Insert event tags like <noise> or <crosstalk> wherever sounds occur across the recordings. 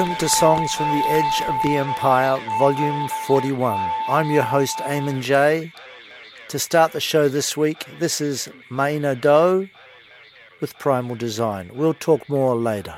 Welcome to Songs from the Edge of the Empire, Volume 41. I'm your host, Eamon J. To start the show this week, this is Maina Doe with Primal Design. We'll talk more later.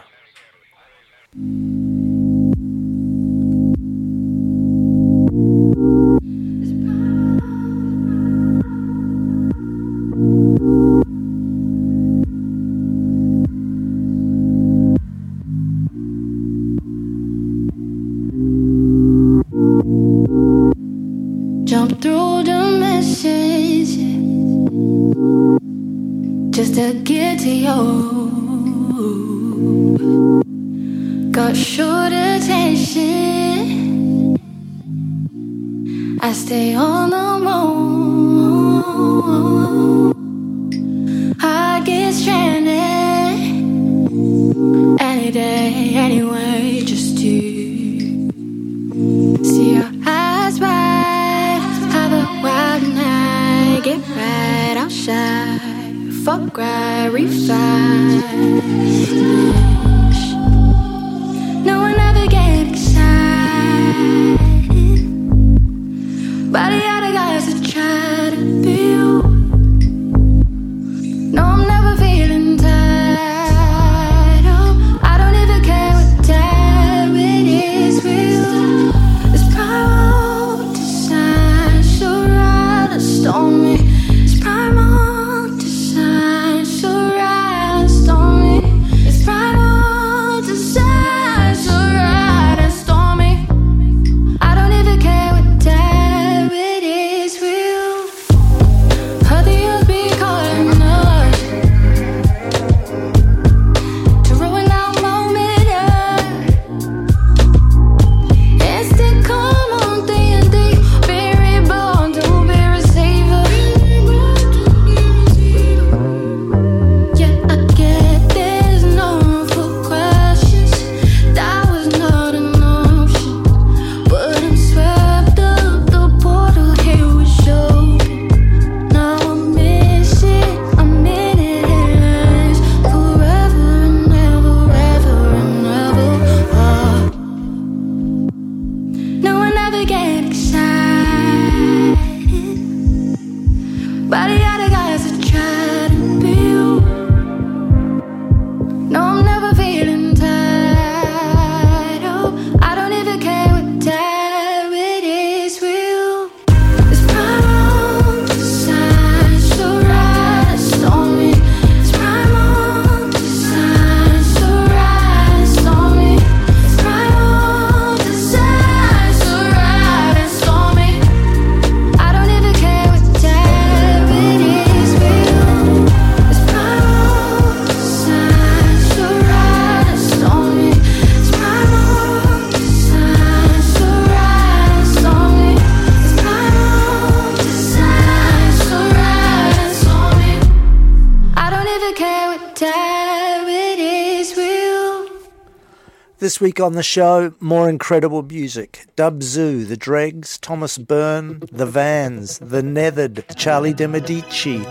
This week on the show, more incredible music. Dub Zoo, The Dreggs, Thomas Byrne, The Vanns, The Nethered, Charlie De Medici.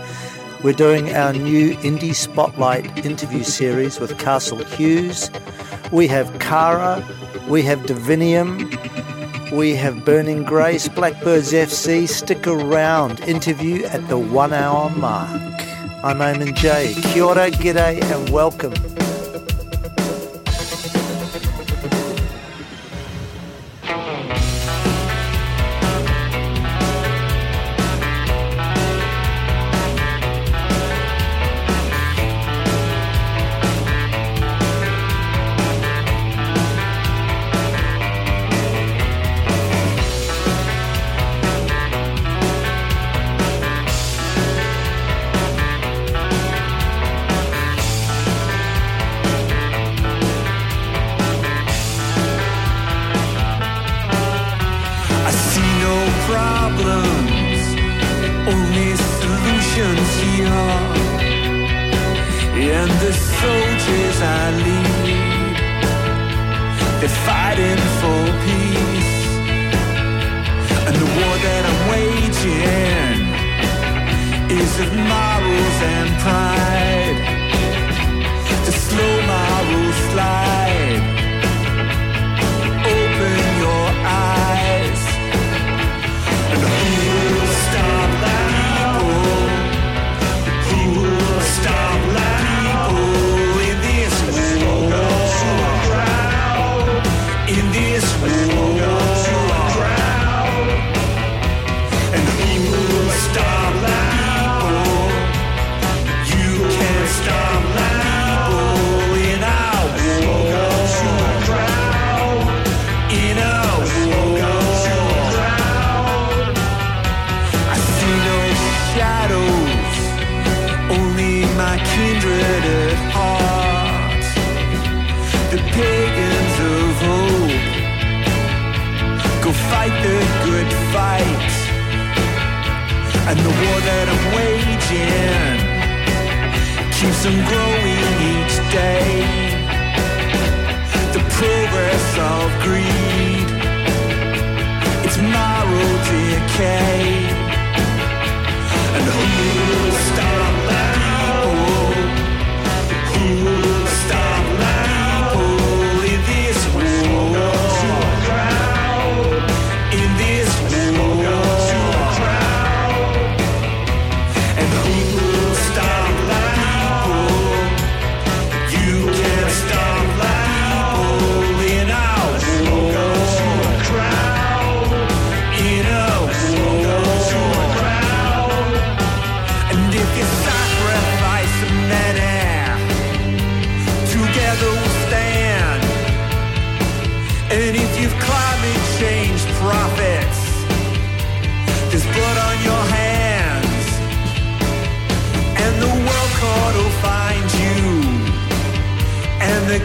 We're doing our new Indie Spotlight interview series with Castle Hughes. We have Kara, we have Divinium, we have Burning Grace, Blackbirds FC. Stick around. Interview at the one hour mark. I'm Eamon J. Kia ora, g'day, and welcome.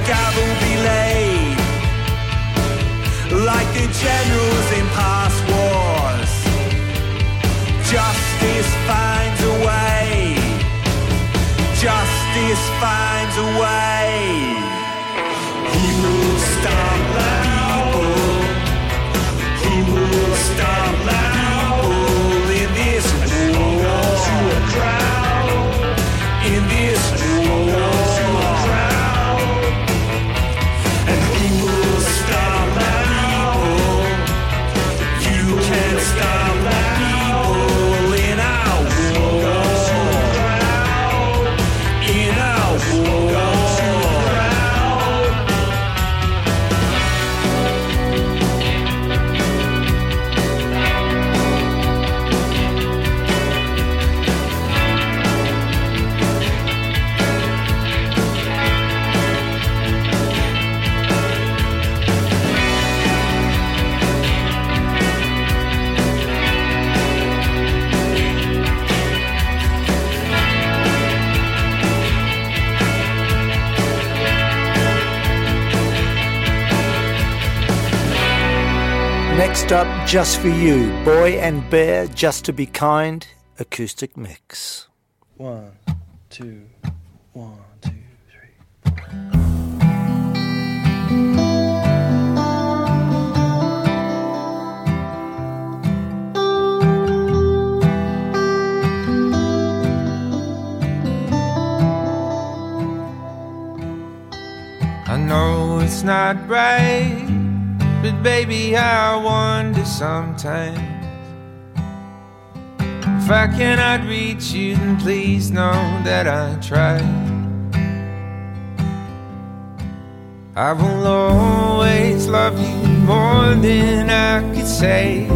think I Next up, just for you, Boy and Bear, Just to Be Kind, acoustic mix. One, two, one, two, three. I know it's not right, but baby, I wonder sometimes if I cannot reach you, then please know that I tried. I will always love you more than I could say.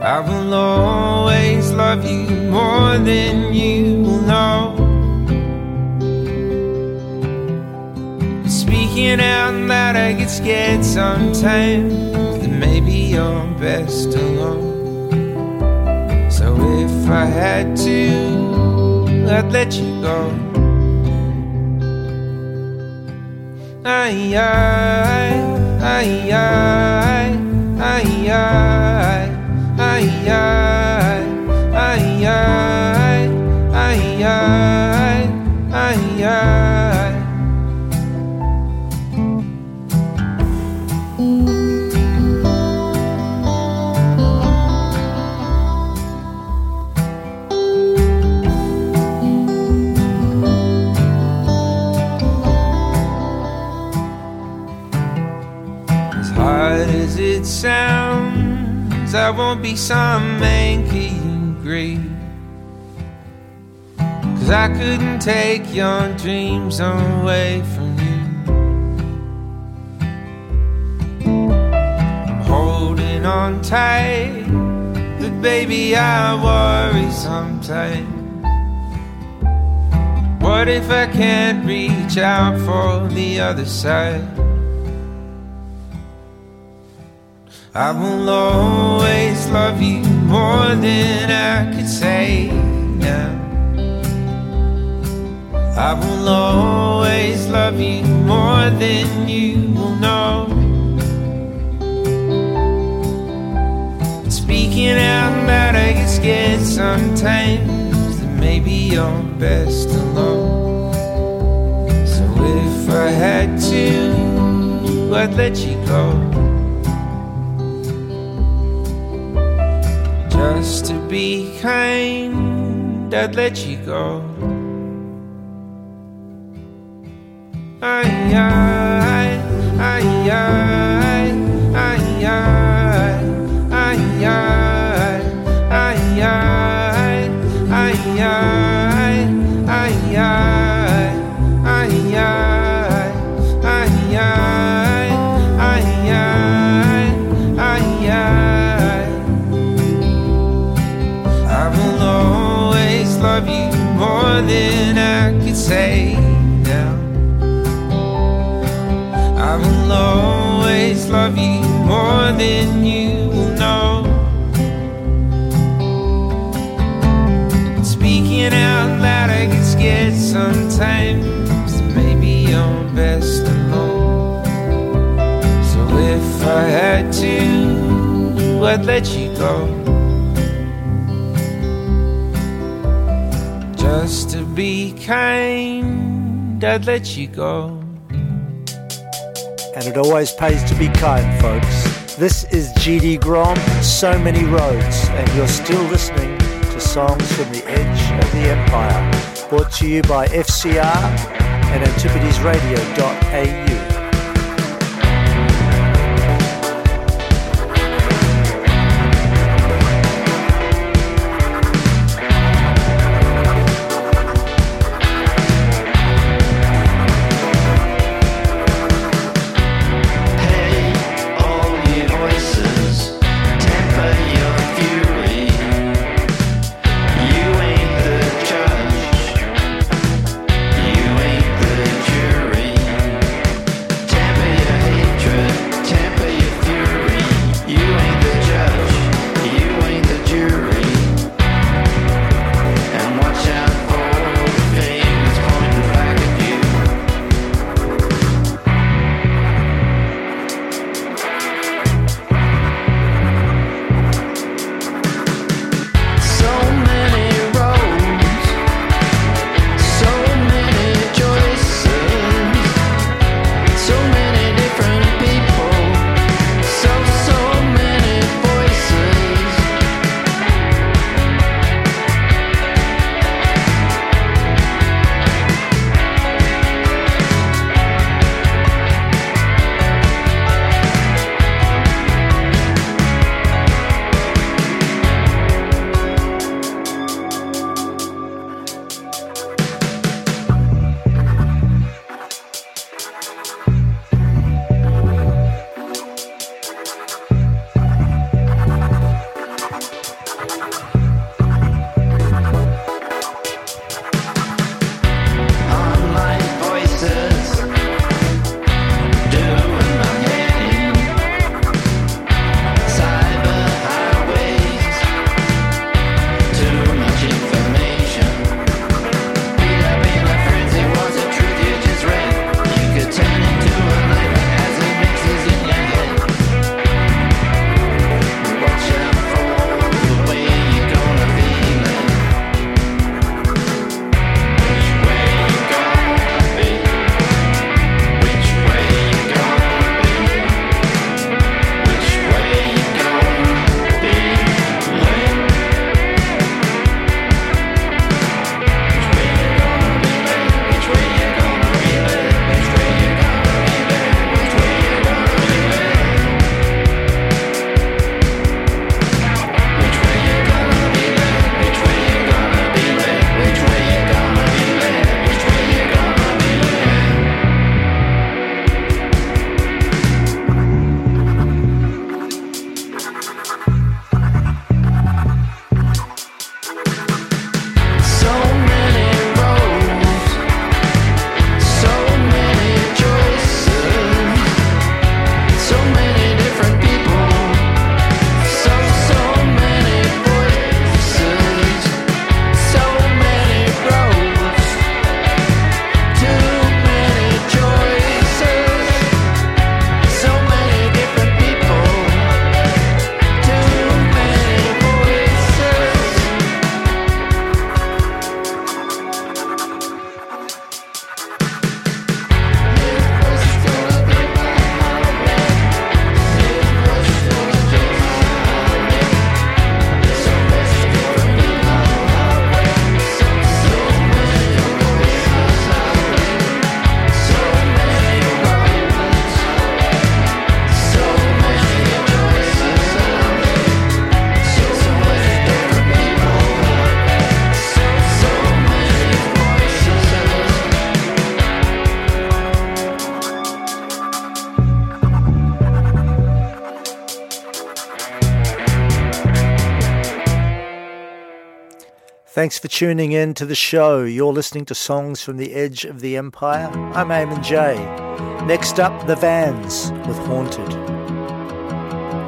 I will always love you more than you will know. Out loud, I get scared sometimes. That maybe you're best alone. So if I had to, I'd let you go. Ay, ay, ay, ay, ay, ay, ay, ay, ay, ay. Sounds, I won't be some you grieve. Cause I couldn't take your dreams away from you. I'm holding on tight, but baby, I worry sometimes. What if I can't reach out for the other side? I will always love you more than I could say now. I will always love you more than you will know. Speaking out loud, I get scared sometimes that maybe you're best alone. So if I had to, I'd let you go. Just to be kind, I'd let you go. Ay, ay, ay, ay, I'd let you go. Just to be kind, I'd let you go. And it always pays to be kind, folks. This is GD Grom, So Many Roads, and you're still listening to songs from the edge of the empire. Brought to you by FCR and AntipodesRadio.au. Hey, Thanks for tuning in to the show. You're listening to Songs from the Edge of the Empire. I'm Eamon Jay. Next up, The Vanns with Haunted.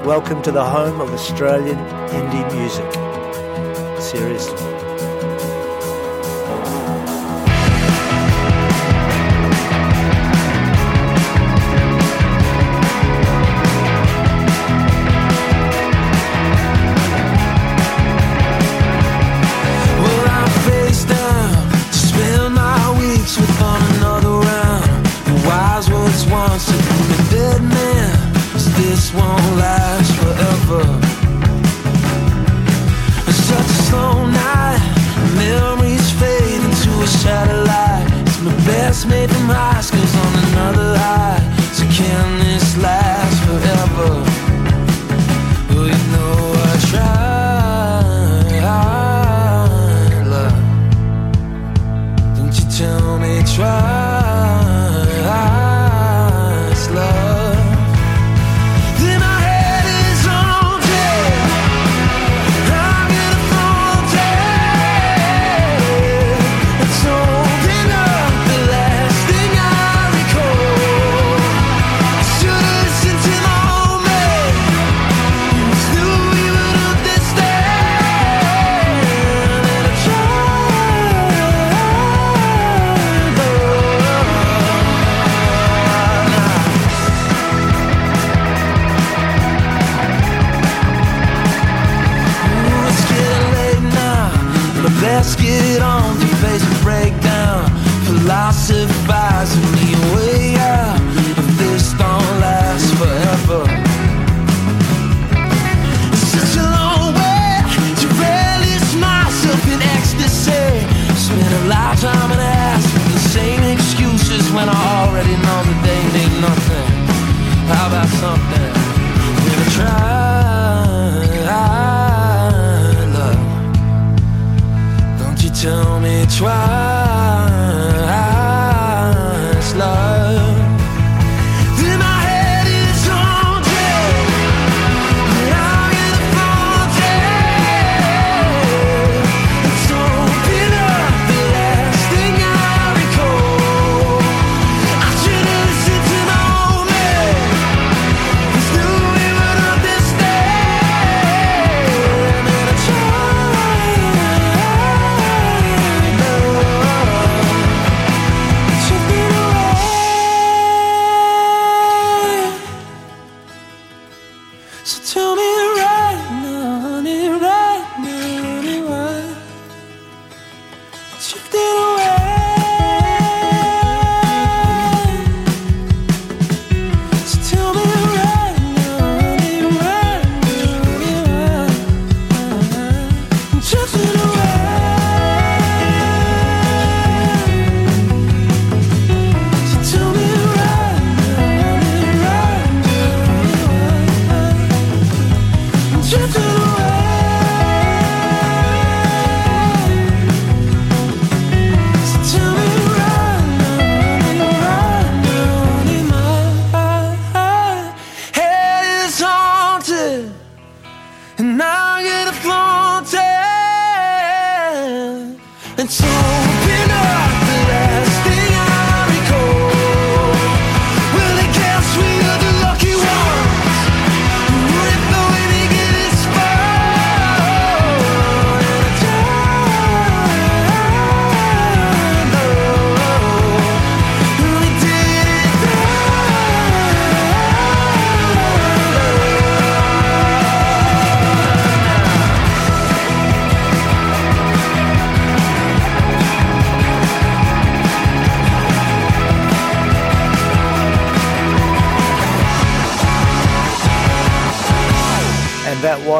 Welcome to the home of Australian indie music.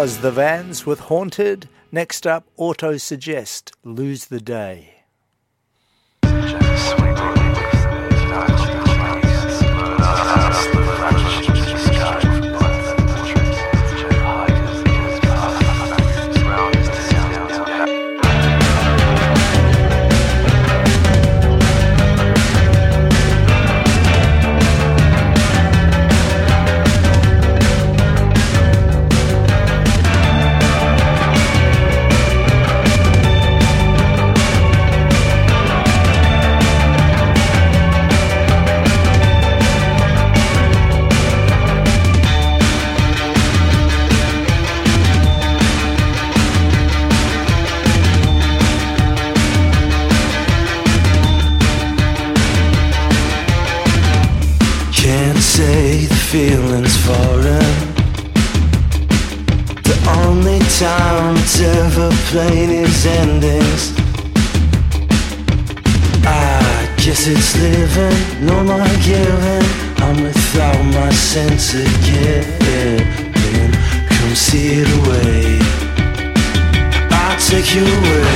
was The Vanns with Haunted. Next up, Autosuggest Lose the Day. sense again. Come see it away. I'll take you away.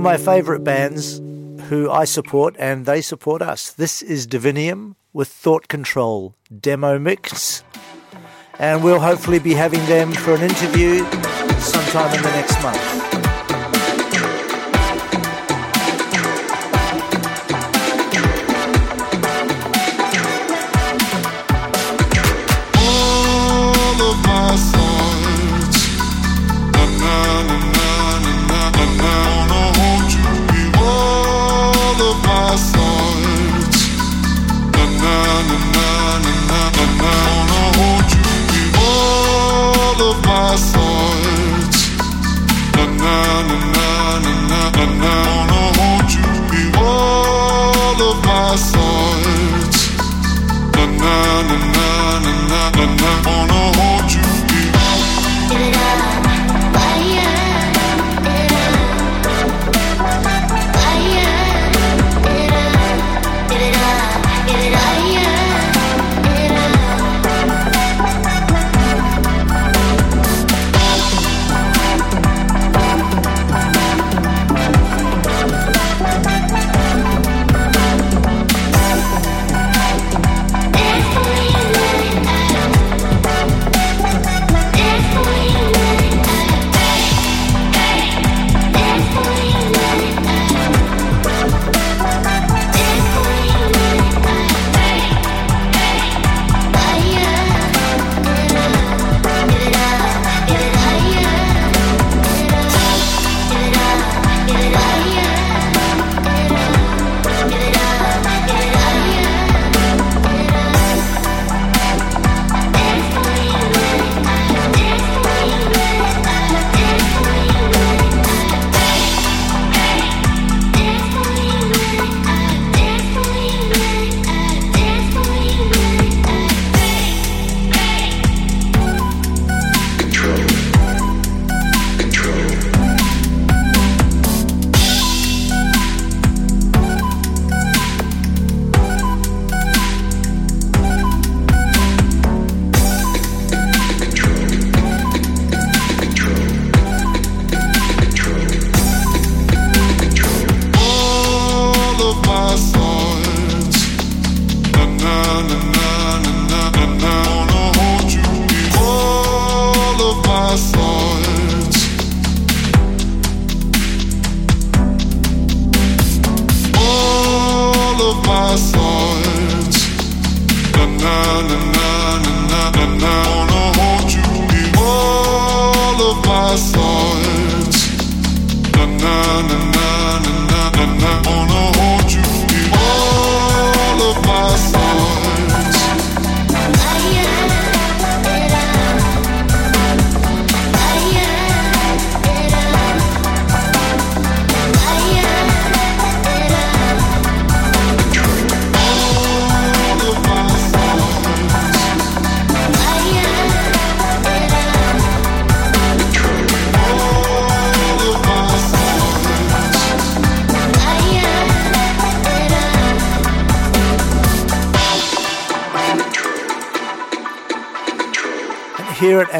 of my favourite bands who I support and they support us. This is Divinium with Thought Control demo mix. And we'll hopefully be having them for an interview sometime in the next month.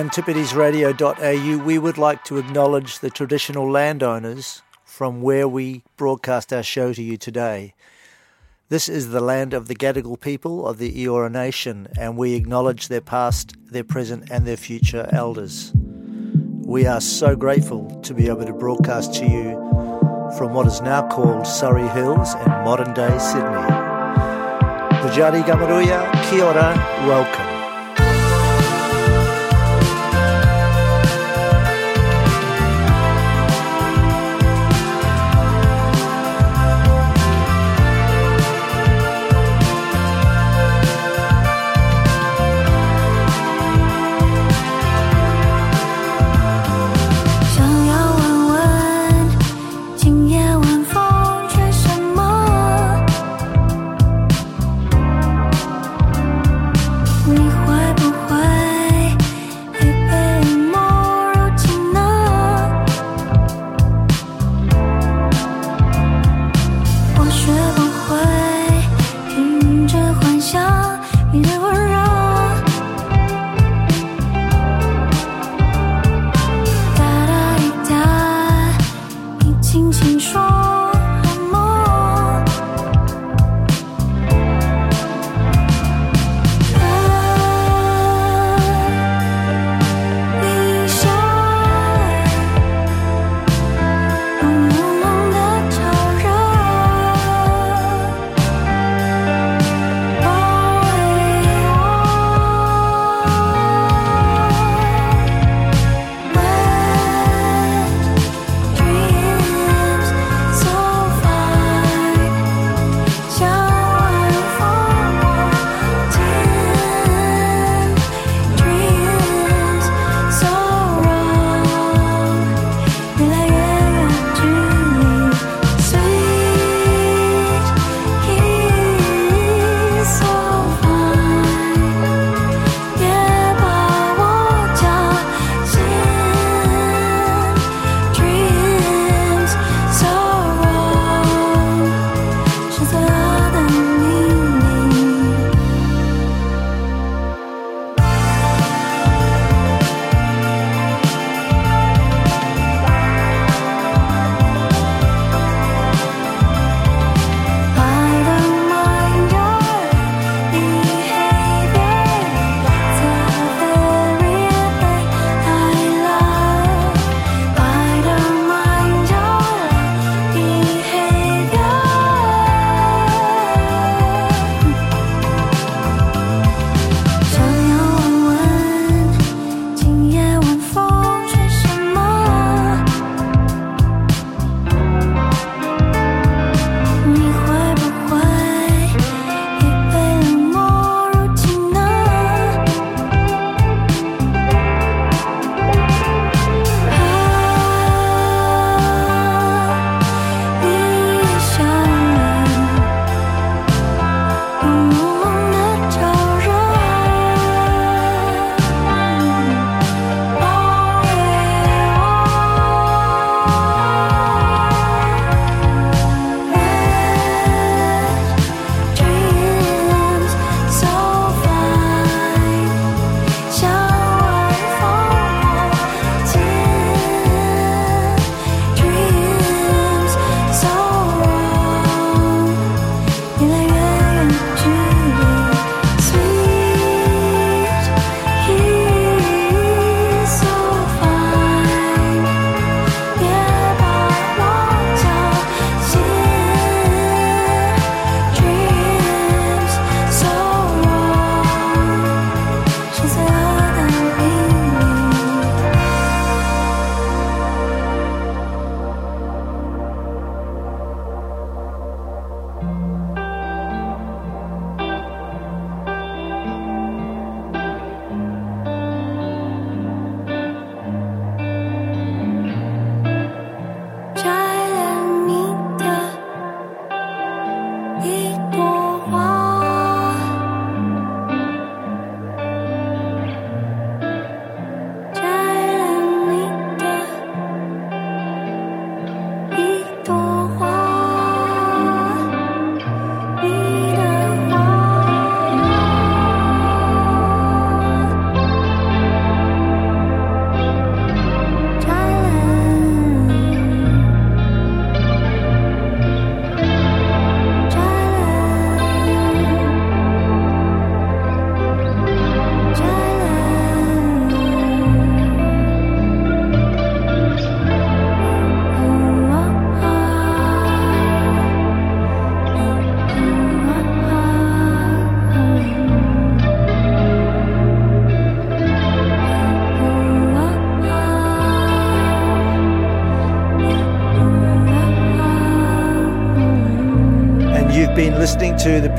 antipodesradio.au, we would like to acknowledge the traditional landowners from where we broadcast our show to you today. This is the land of the Gadigal people of the Eora Nation, and we acknowledge their past, their present, and their future elders. We are so grateful to be able to broadcast to you from what is now called Surry Hills in modern day Sydney. Bujari Gamaruya, kia ora, welcome.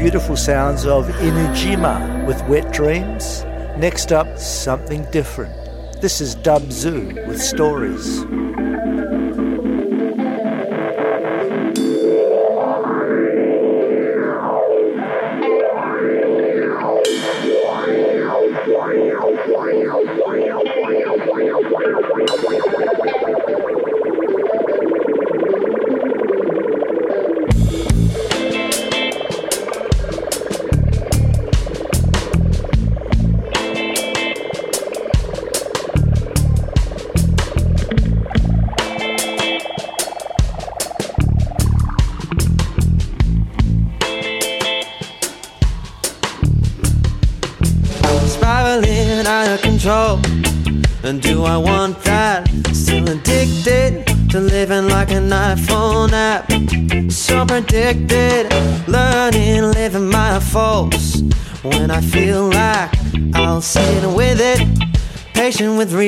Beautiful sounds of Inu-Jima with Wet Dreams. Next up, something different. This is Dub Zoo with Stories.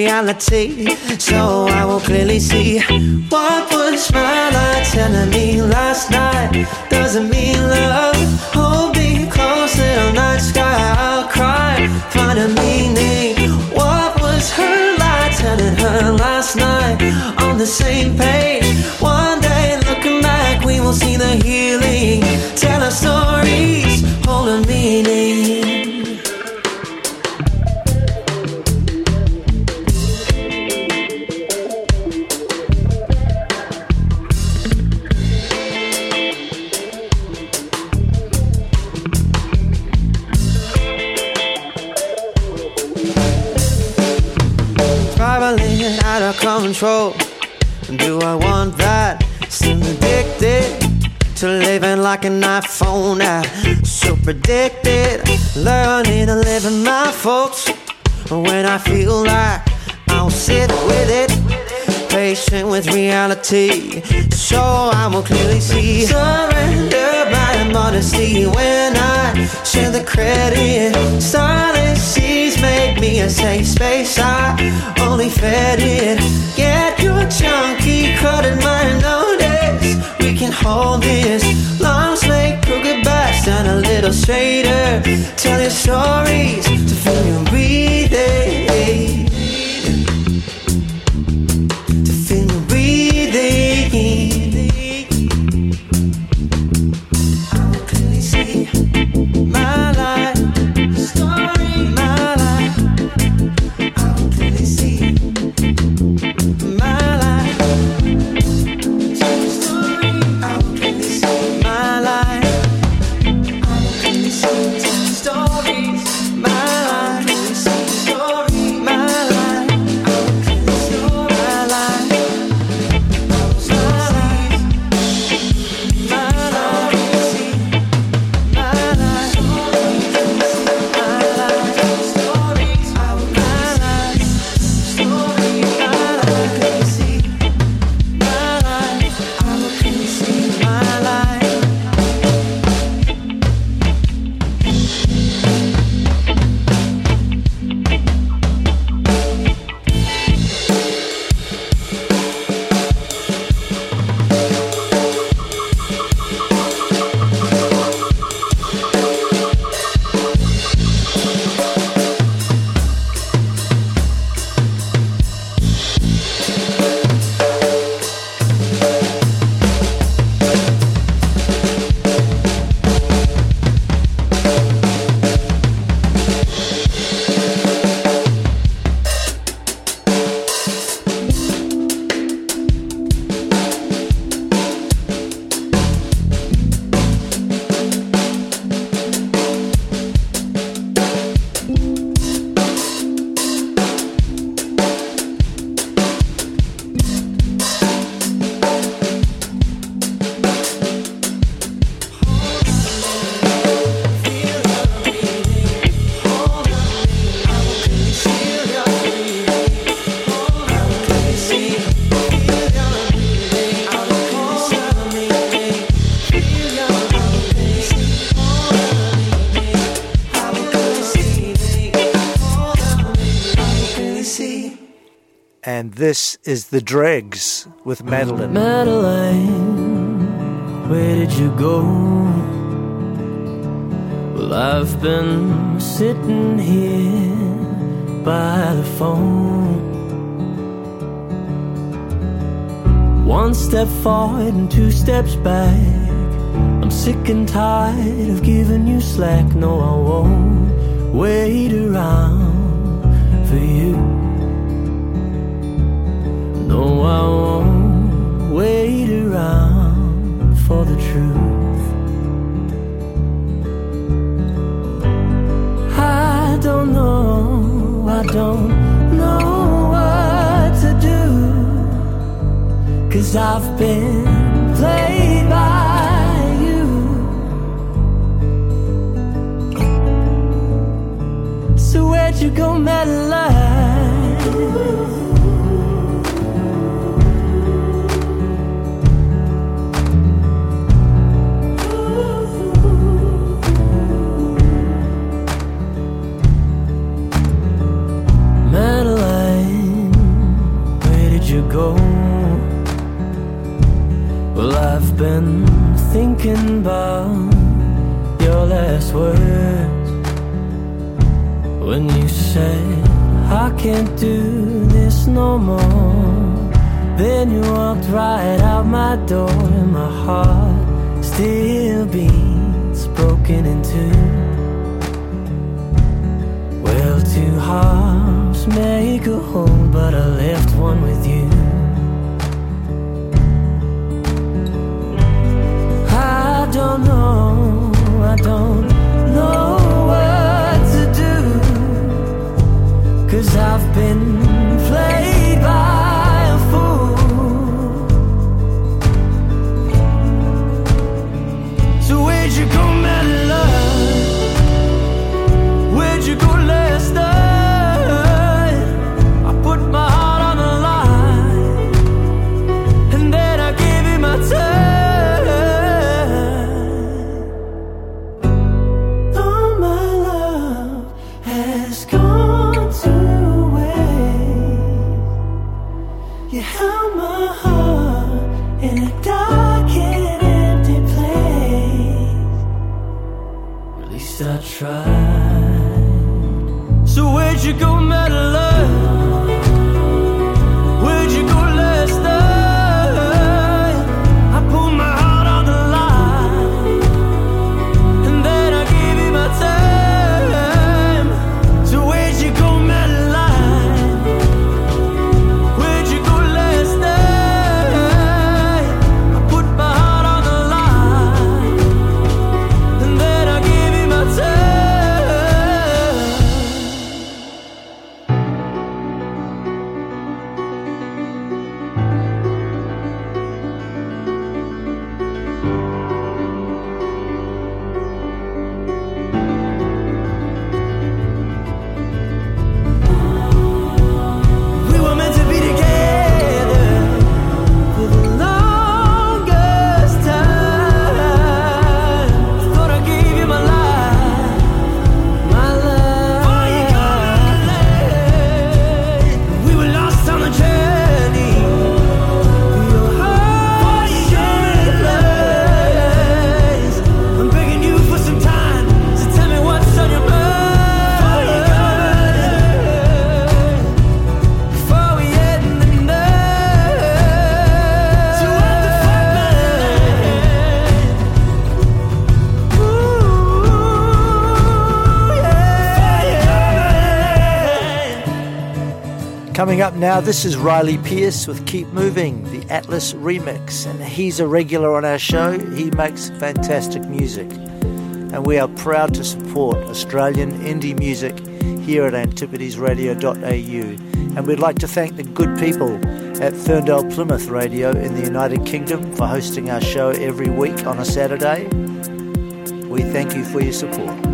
Reality. So I will clearly see what was my light telling me last night. Doesn't mean love. Hold me close, little night sky. I'll cry, find a meaning. What was her light telling her last night? On the same page. One day, looking back, we will see the healing. Predicted, learning to live in my faults. When I feel like I'll sit with it, patient with reality. So I will clearly see. Surrender my modesty when I share the credit. Silent seas make me a safe space. I only fed it. Get your chunky crowded mind notice. We can hold this. Straighter. Tell your stories to feel you is The Dreggs with Madelaine. Madelaine, where did you go? Well, I've been sitting here by the phone. One step forward and two steps back. I'm sick and tired of giving you slack. No, I won't wait around truth. I don't know, I don't know what to do. Cause I've been played by you. So where'd you go, Madelaine? Go? Well, I've been thinking about your last words when you said, I can't do this no more. Then you walked right out my door, and my heart still beats broken in two. Well, two hearts make a hole, but I left one with you. Coming up now, this is Riley Pearce with Keep Moving, the Atlas remix. And he's a regular on our show. He makes fantastic music. And we are proud to support Australian indie music here at antipodesradio.au. And we'd like to thank the good people at Ferndale Plymouth Radio in the United Kingdom for hosting our show every week on a Saturday. We thank you for your support.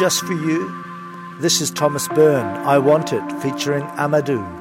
Just for you. This is Thomas Byrne, I Want It, featuring Amadou.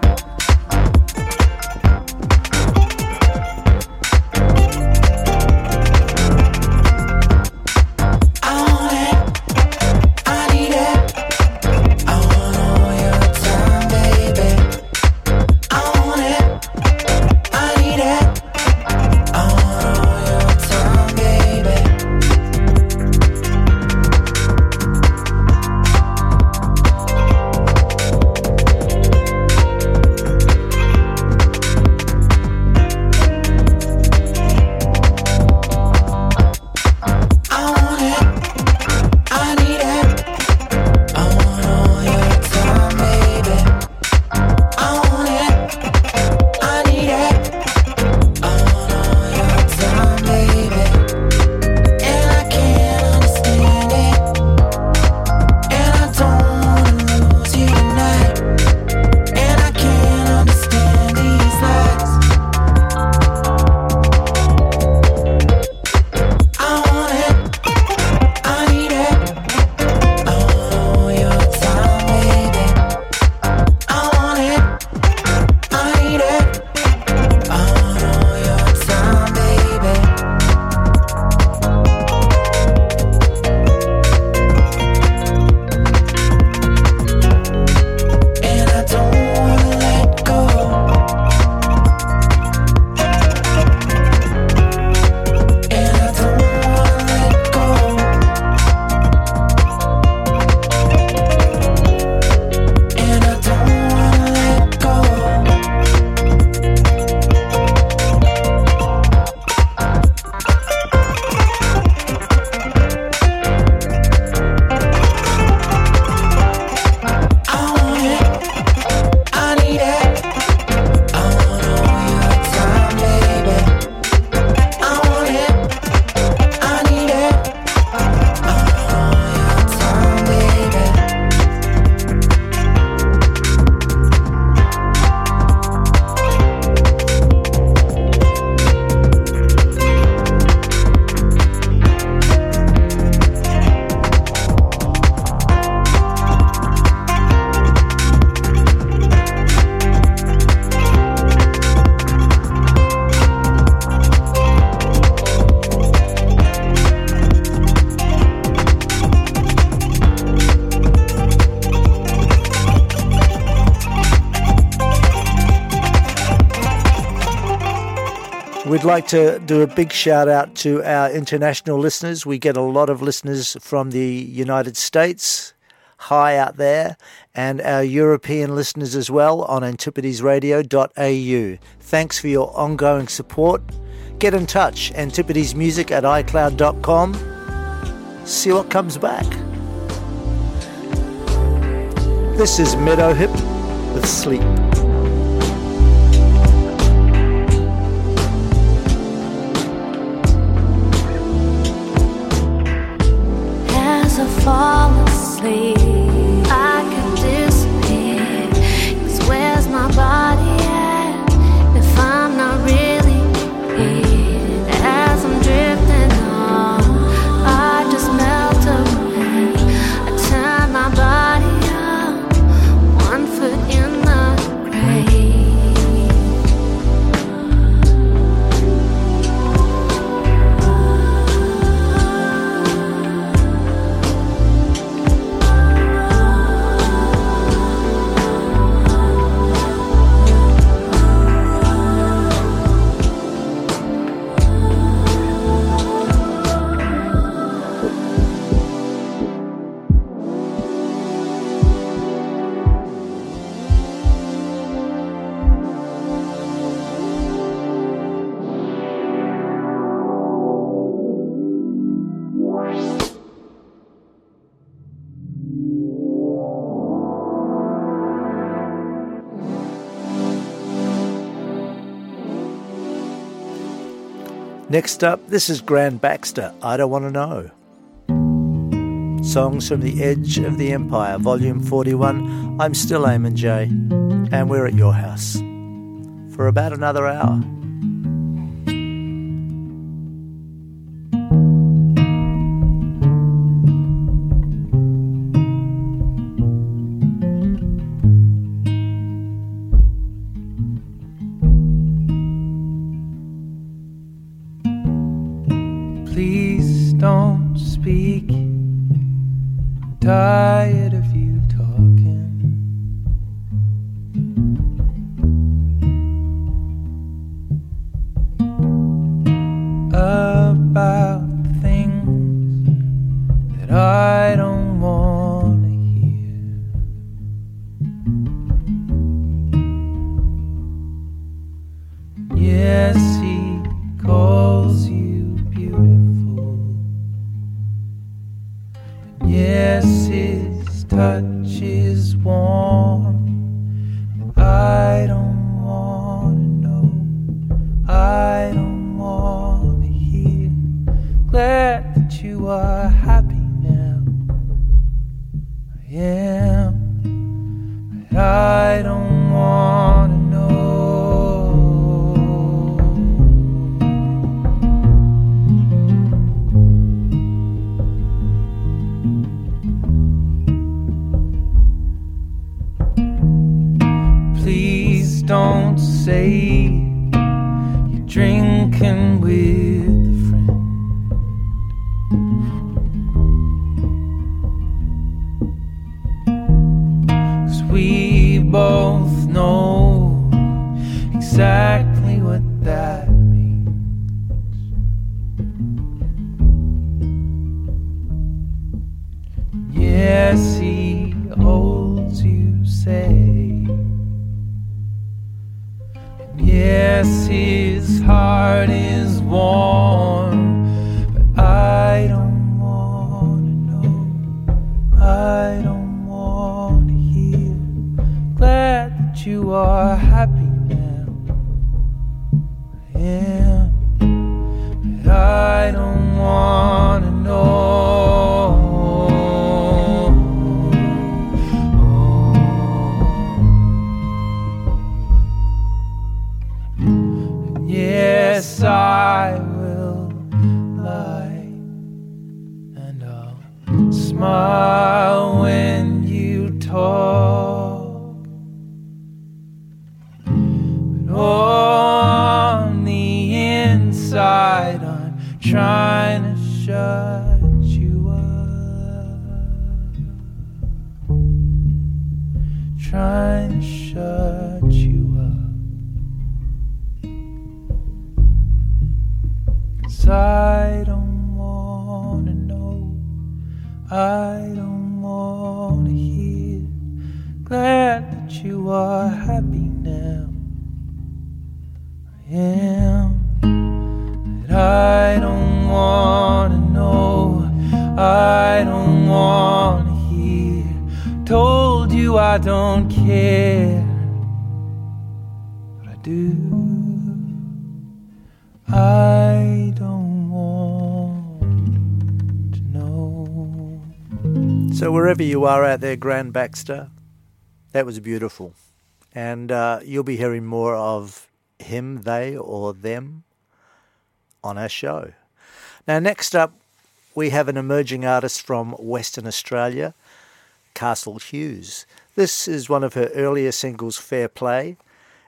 We'd like to do a big shout out to our international listeners. We get a lot of listeners from the United States, high out there, and our European listeners as well on antipodesradio.au. Thanks for your ongoing support. Get in touch, antipodesmusic at icloud.com. See what comes back. This is Meadowhip with Sleep. Asleep, Next up, this is Grand Baxter. I don't want to know. Songs from the Edge of the Empire, Volume 41. I'm still Eamon J, and we're at your house for about another hour. Grand Baxter, that was beautiful. And uh, you'll be hearing more of him, they, or them on our show. Now, next up, we have an emerging artist from Western Australia, Castle Hughes. This is one of her earlier singles, Fairplay.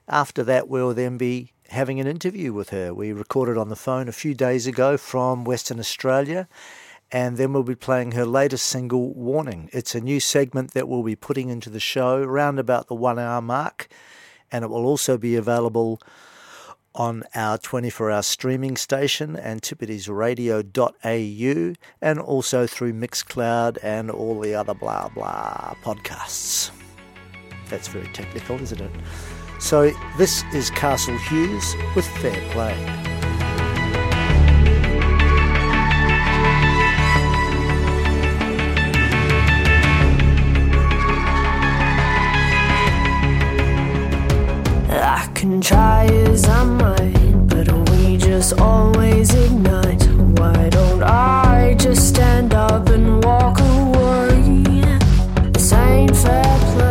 After that, we'll then be having an interview with her. We recorded on the phone a few days ago from Western Australia, and then we'll be playing her latest single, Warning. It's a new segment that we'll be putting into the show around about the one hour mark, and it will also be available on our 24 hour streaming station, antipodesradio.au, and also through Mixcloud and all the other blah blah podcasts. That's very technical, isn't it? So, this is Castle Hughes with Fair Play. Can try as I might, but we just always ignite. Why don't I just stand up and walk away? This ain't fair play.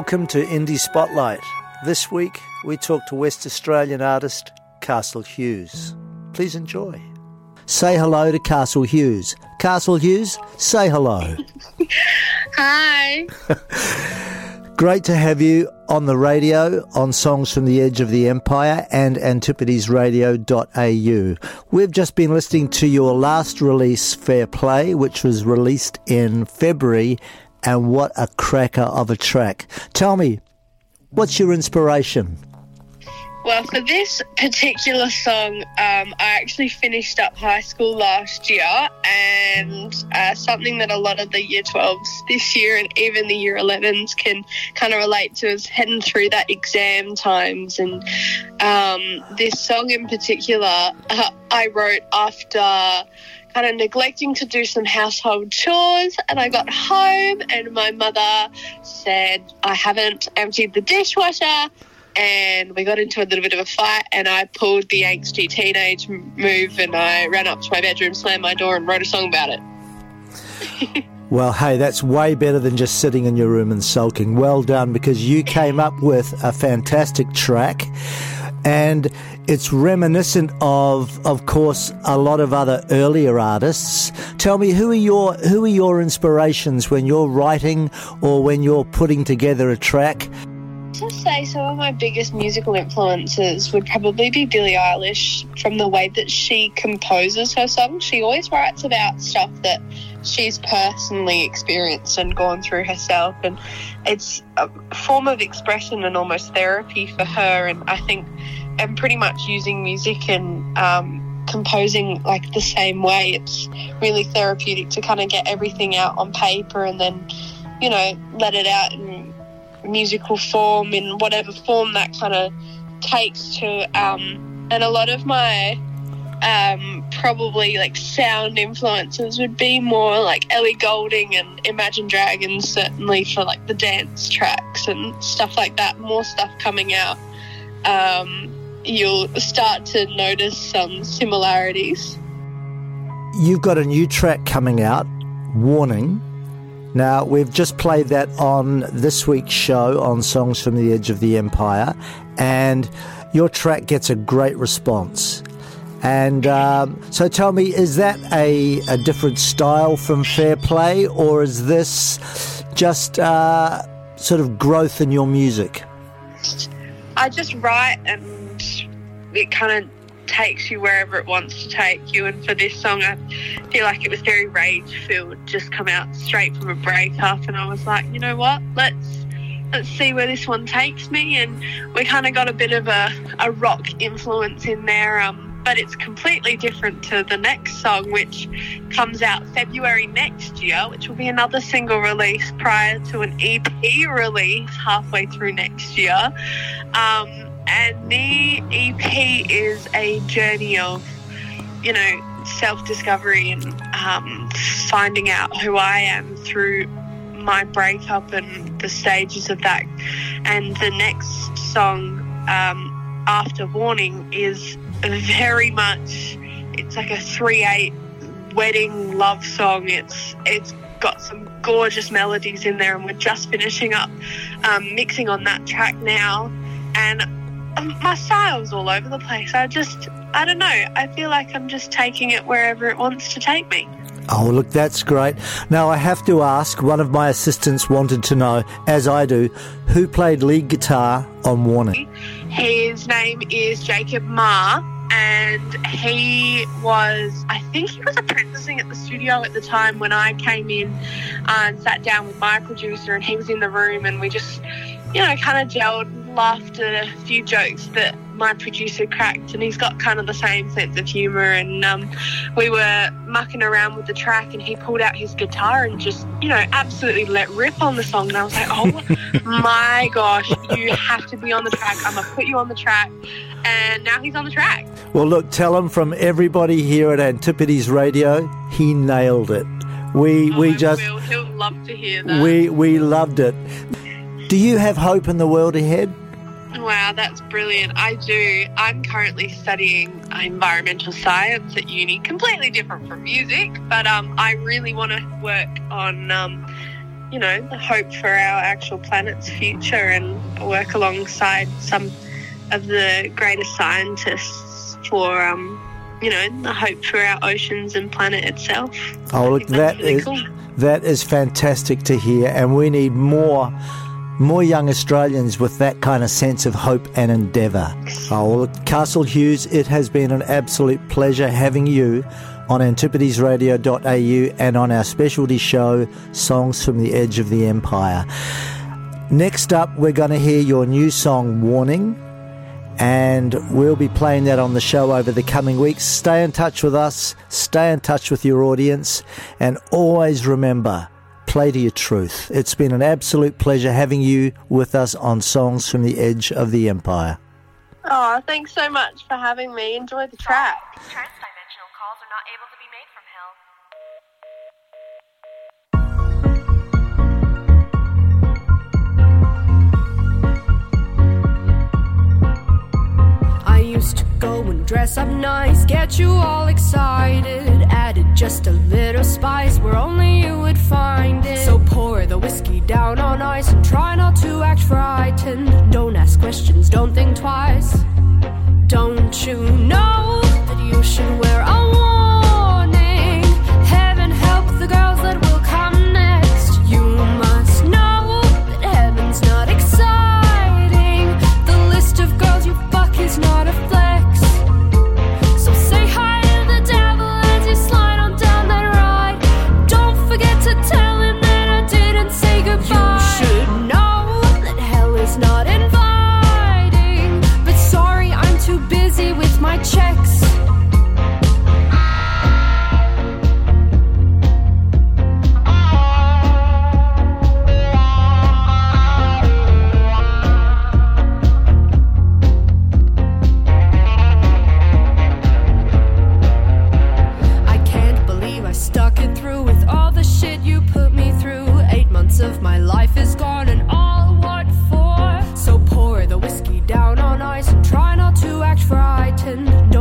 Welcome to Indie Spotlight. This week we talk to West Australian artist Castle Hughes. Please enjoy. Say hello to Castle Hughes. Castle Hughes, say hello. <laughs> Hi. <laughs> Great to have you on the radio on Songs from the Edge of the Empire and antipodesradio.au. We've just been listening to your last release, Fairplay, which was released in February, and what a cracker of a track. Tell me, what's your inspiration? Well, for this particular song, um, I actually finished up high school last year, and uh, something that a lot of the year 12s this year and even the year 11s can kind of relate to is heading through that exam times. And um, this song in particular, uh, <laughs> I wrote after kind of neglecting to do some household chores and I got home and my mother said I haven't emptied the dishwasher and we got into a little bit of a fight and I pulled the angsty teenage move and I ran up to my bedroom, slammed my door and wrote a song about it. <laughs> Well, hey, that's way better than just sitting in your room and sulking. Well done, because you came up with a fantastic track. And it's reminiscent of, of course, a lot of other earlier artists. Tell me, who are your who are your inspirations when you're writing or when you're putting together a track? To say some of my biggest musical influences would probably be Billie Eilish from the way that she composes her songs. She always writes about stuff that she's personally experienced and gone through herself, and it's a form of expression and almost therapy for her. And I think, and pretty much using music and um, composing like the same way, it's really therapeutic to kind of get everything out on paper and then, you know, let it out in musical form in whatever form that kind of takes to um, and a lot of my um, probably like sound influences would be more like Ellie Goulding and Imagine Dragons certainly for like the dance tracks and stuff like that more stuff coming out. Um, you'll start to notice some similarities You've got a new track coming out, Warning. Now, we've just played that on this week's show on Songs from the Edge of the Empire, and your track gets a great response. And um, so tell me, is that a, a different style from Fairplay, or is this just uh, sort of growth in your music? I just write and it kind of takes you wherever it wants to take you. And for this song, I feel like it was very rage filled, just come out straight from a breakup. And I was like, you know what? Let's let's see where this one takes me. And we kind of got a bit of a, a rock influence in there. Um, but it's completely different to the next song, which comes out February next year, which will be another single release prior to an EP release halfway through next year. Um, and the EP is a journey of, you know, self discovery and um, finding out who I am through my breakup and the stages of that. And the next song, um, After Warning, is very much, it's like a 3 8 wedding love song. It's It's got some gorgeous melodies in there, and we're just finishing up um, mixing on that track now. And my style's all over the place. I just, I don't know. I feel like I'm just taking it wherever it wants to take me. Oh, look, that's great. Now, I have to ask one of my assistants wanted to know, as I do, who played lead guitar on Warning? His name is Jacob Ma, and he was, I think he was apprenticing at the studio at the time when I came in uh, and sat down with my producer, and he was in the room, and we just, you know, kind of gelled, laughed at a few jokes that my producer cracked, and he's got kind of the same sense of humour. And um, we were mucking around with the track, and he pulled out his guitar and just, you know, absolutely let rip on the song. And I was like, oh <laughs> my gosh, you have to be on the track. I'm gonna put you on the track. And now he's on the track. Well, look, tell him from everybody here at Antipodes Radio, he nailed it. We we just will. He'll love to hear that. we we loved it. Do you have hope in the world ahead? Wow, that's brilliant. I do. I'm currently studying environmental science at uni, completely different from music, but um, I really want to work on um, you know, the hope for our actual planet's future and work alongside some of the greatest scientists for, um, you know, the hope for our oceans and planet itself. Oh, look, that really is cool. that is fantastic to hear, and we need more more young Australians with that kind of sense of hope and endeavour. Oh, well, Castle Hughes, it has been an absolute pleasure having you on antipodesradio.au and on our specialty show, Songs from the Edge of the Empire. Next up, we're going to hear your new song, Warning and we'll be playing that on the show over the coming weeks. Stay in touch with us, stay in touch with your audience, and always remember play to your truth. It's been an absolute pleasure having you with us on Songs from the Edge of the Empire. Oh, thanks so much for having me. Enjoy the track. Transdimensional calls are not able to be made to go and dress up nice, get you all excited. Added just a little spice where only you would find it. So pour the whiskey down on ice and try not to act frightened. Don't ask questions, don't think twice. Don't you know that you should wear a Don't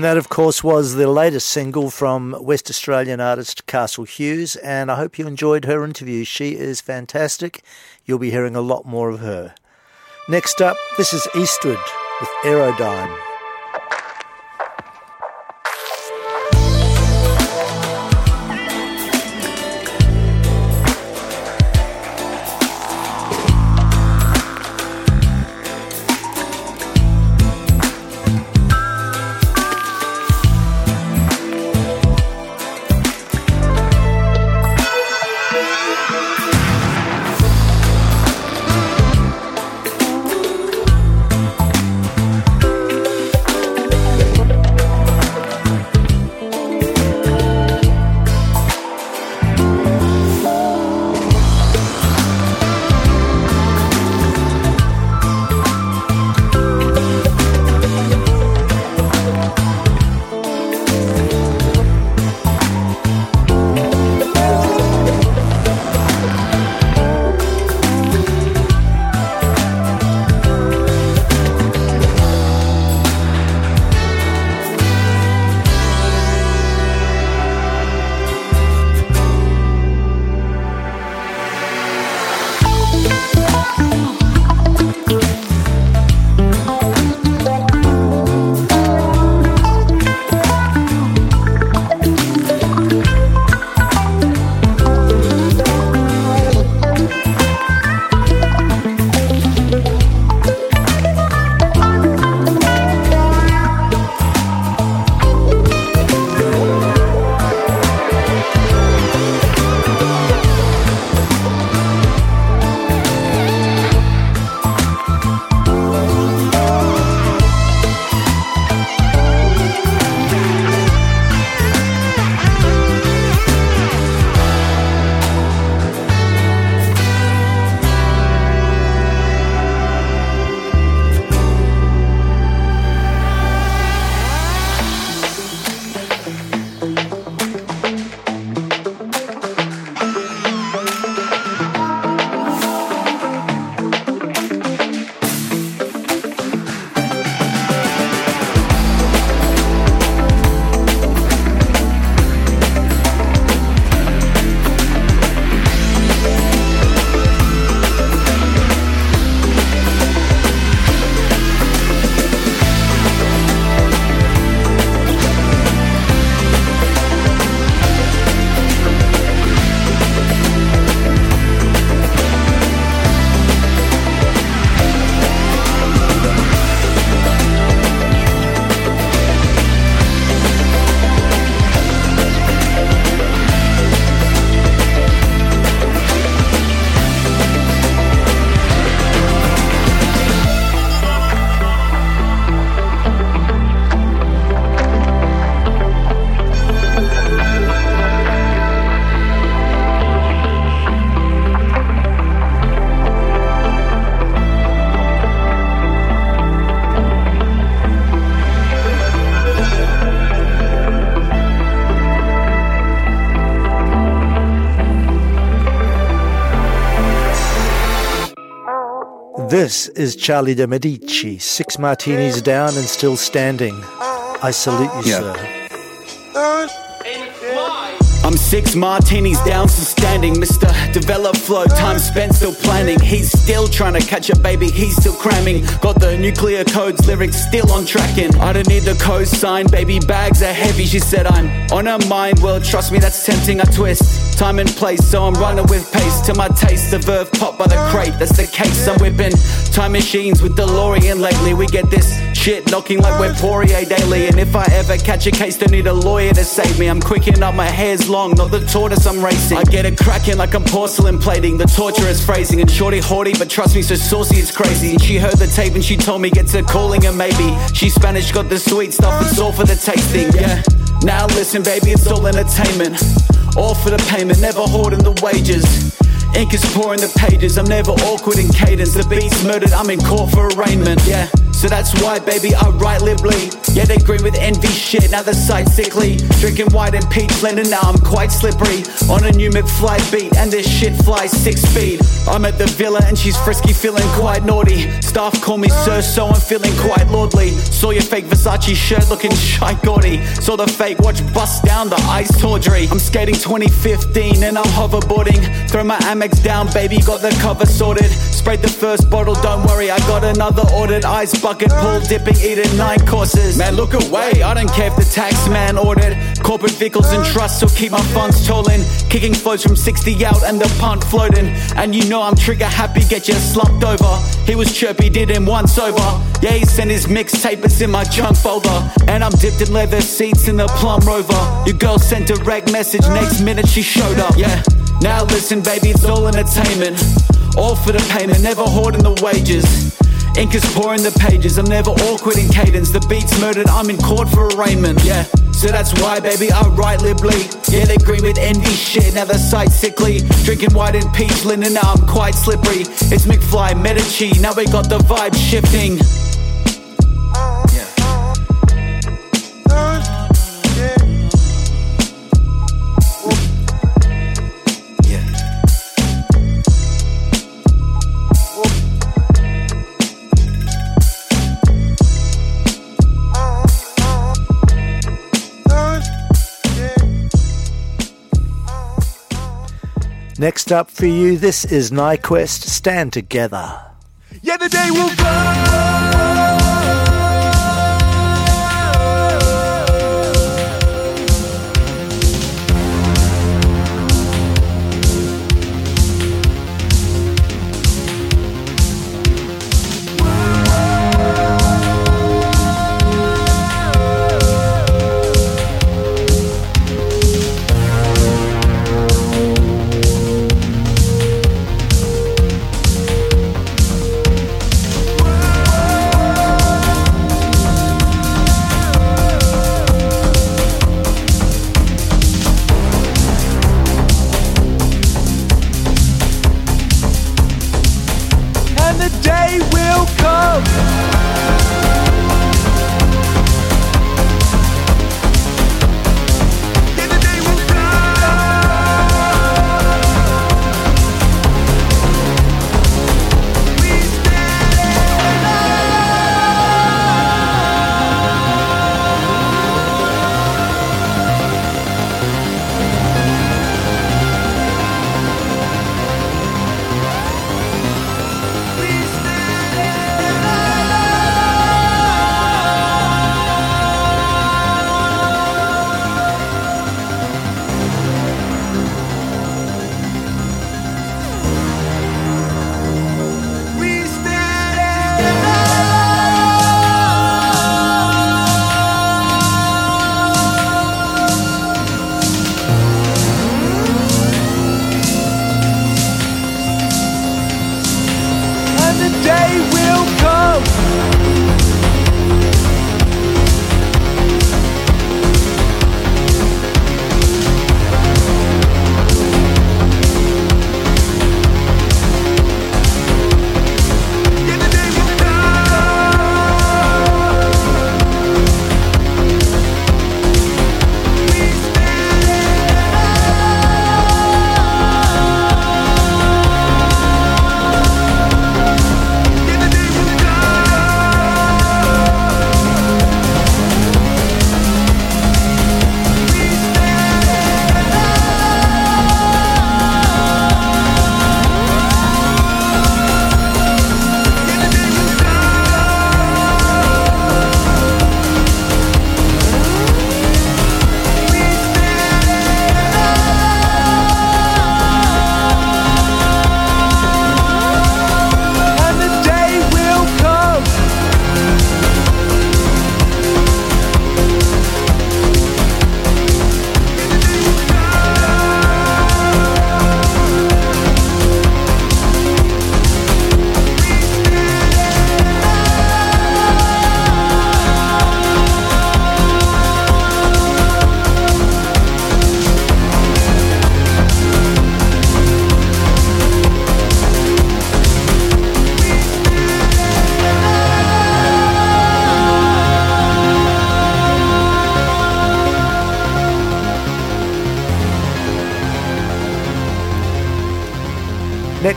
And that, of course, was the latest single from West Australian artist Castle Hughes. And I hope you enjoyed her interview. She is fantastic. You'll be hearing a lot more of her. Next up, this is Eastward with Aerodyne. This is Charlie de Medici, six martinis down and still standing. I salute you, Yeah. sir. I'm six martinis down, still standing. Mr. Develop flow, time spent still planning. He's still trying to catch a baby, he's still cramming. Got the nuclear codes, lyrics still on tracking. I don't need the co-sign, baby bags are heavy. She said I'm on her mind. Well, trust me, that's tempting. I twist time and place, so I'm running with pace to my taste. The verve pop by the crate, that's the case. I'm whipping time machines with DeLorean lately. We get this shit knocking like we're Poirier daily. And if I ever catch a case, don't need a lawyer to save me. I'm quicking up, my hair's long, not the tortoise I'm racing. I get it cracking like I'm porcelain plating. The torturous phrasing and shorty haughty, but trust me, so saucy it's crazy. And she heard the tape and she told me get to calling her maybe. She's Spanish, got the sweet stuff, it's all for the tasting. Yeah. Now listen, baby, it's all entertainment. All for the payment, never hoarding the wages. Ink is pouring the pages, I'm never awkward in cadence. The beat's murdered, I'm in court for arraignment, yeah. So that's why, baby, I write liberally. Yeah, they green with envy shit, now the sight's sickly. Drinking white and peach blending, now I'm quite slippery. On a new McFly beat, and this shit flies six speed. I'm at the villa and she's frisky, feeling quite naughty. Staff call me sir, so I'm feeling quite lordly. Saw your fake Versace shirt looking shy gaudy. Saw the fake watch bust down the ice tawdry. I'm skating 2015 and I'm hoverboarding. Throw my Amex down, baby, got the cover sorted. Sprayed the first bottle, don't worry, I got another ordered. Ice bucket, pool dipping, eating nine courses. Man, look away, I don't care if the tax man ordered. Corporate vehicles and trusts will keep my funds tolling. Kicking flows from 60 out and the punt floating. And you know I'm trigger happy, get you slumped over. He was chirpy, did him once over. Yeah, he sent his mixtape, it's in my junk folder. And I'm dipped in leather seats in the plum rover. Your girl sent a direct message, next minute she showed up. Yeah, now listen, baby, it's all entertainment. All for the payment, never hoarding the wages. Ink is pouring the pages, I'm never awkward in cadence. The beat's murdered, I'm in court for arraignment, yeah. So that's why, baby, I write liberally. Yeah, they green with envy shit, now the sight's sickly. Drinking white and peach linen, now I'm quite slippery. It's McFly, Medici, now we got the vibe shifting. Next up for you, this is Nyquest. Stand together. Yeah, the day will.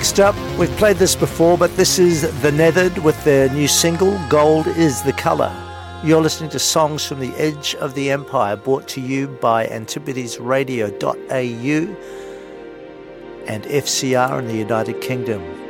Next up, we've played this before, but this is The Nethered with their new single, Gold is the Colour. You're listening to Songs from the Edge of the Empire, brought to you by antipodesradio.au and FCR in the United Kingdom.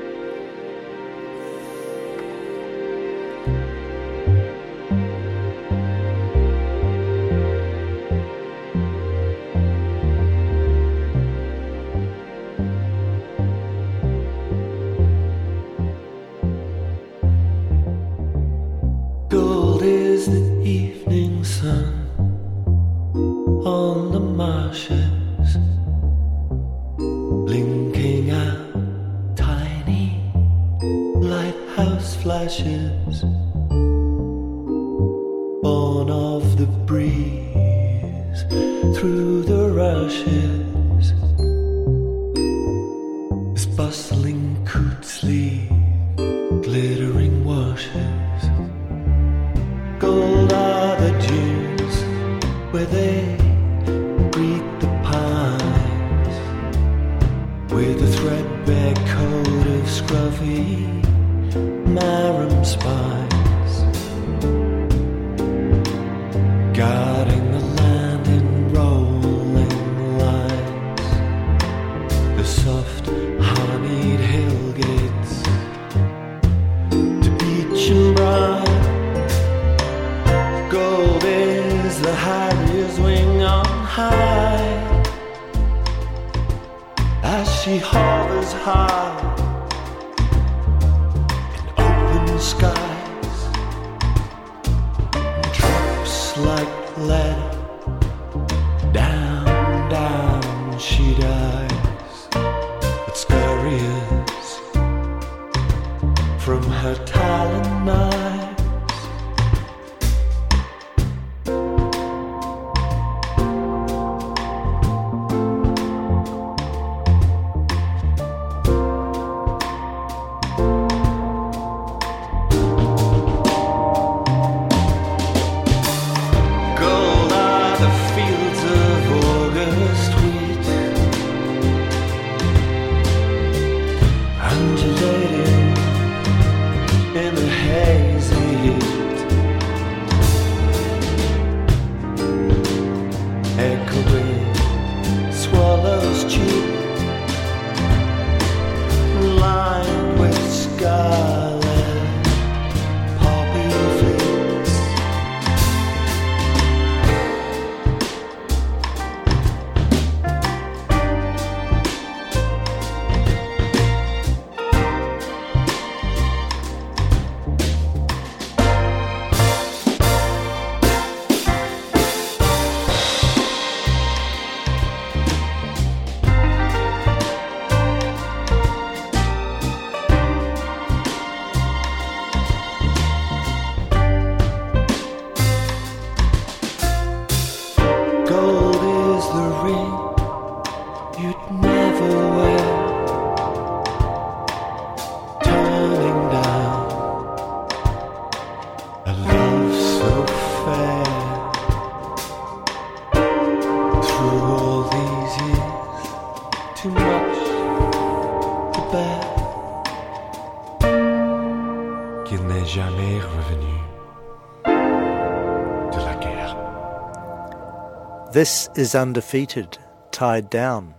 This is undefeated, tied down.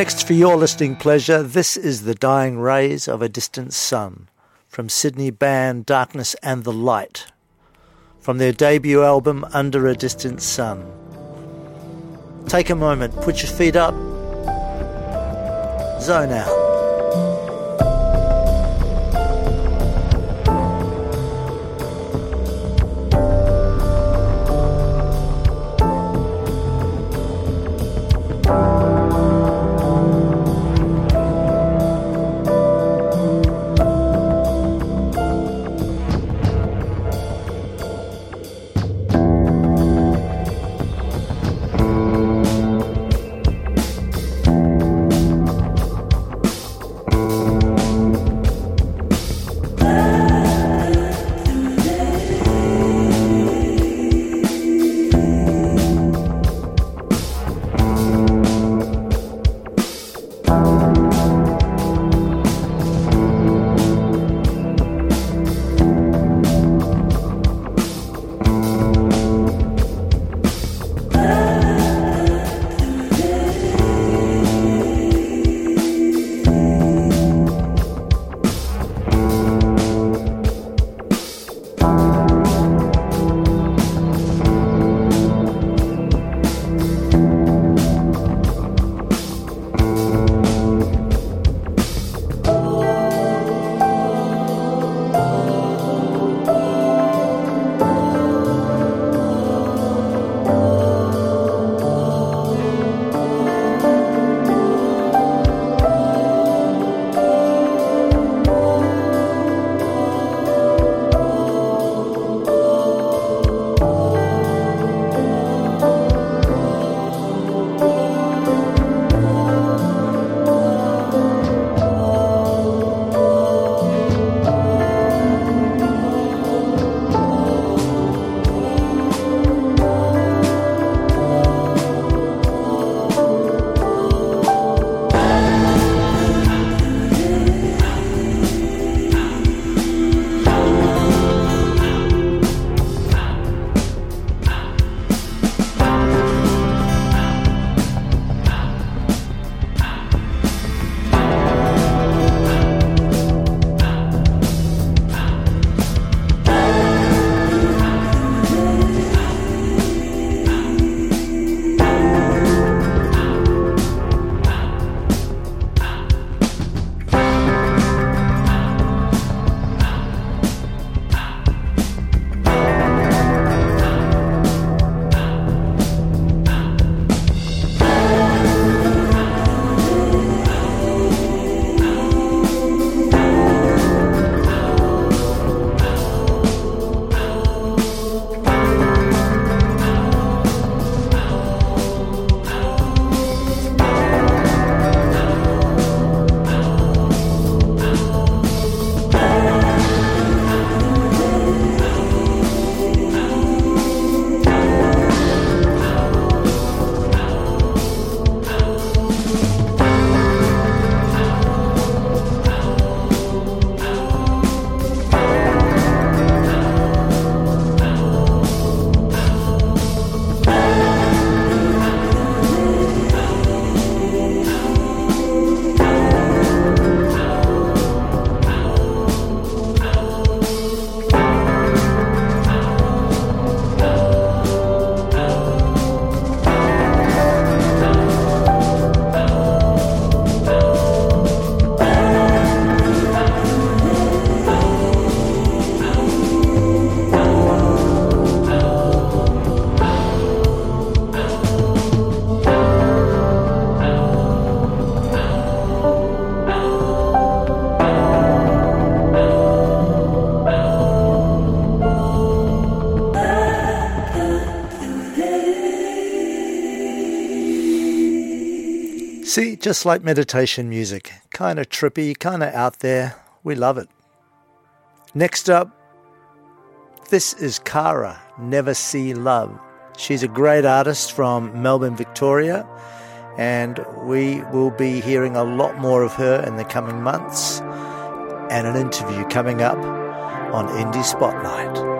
Next, for your listening pleasure, this is The Dying Rays of a Distant Sun from Sydney band Darkness and the Light from their debut album Under a Distant Sun. Take a moment, put your feet up, zone out. Just like meditation music, kind of trippy, kind of out there. We love it. Next up, this is Kara, Never See Love. She's a great artist from Melbourne, Victoria, and we will be hearing a lot more of her in the coming months and an interview coming up on Indie Spotlight.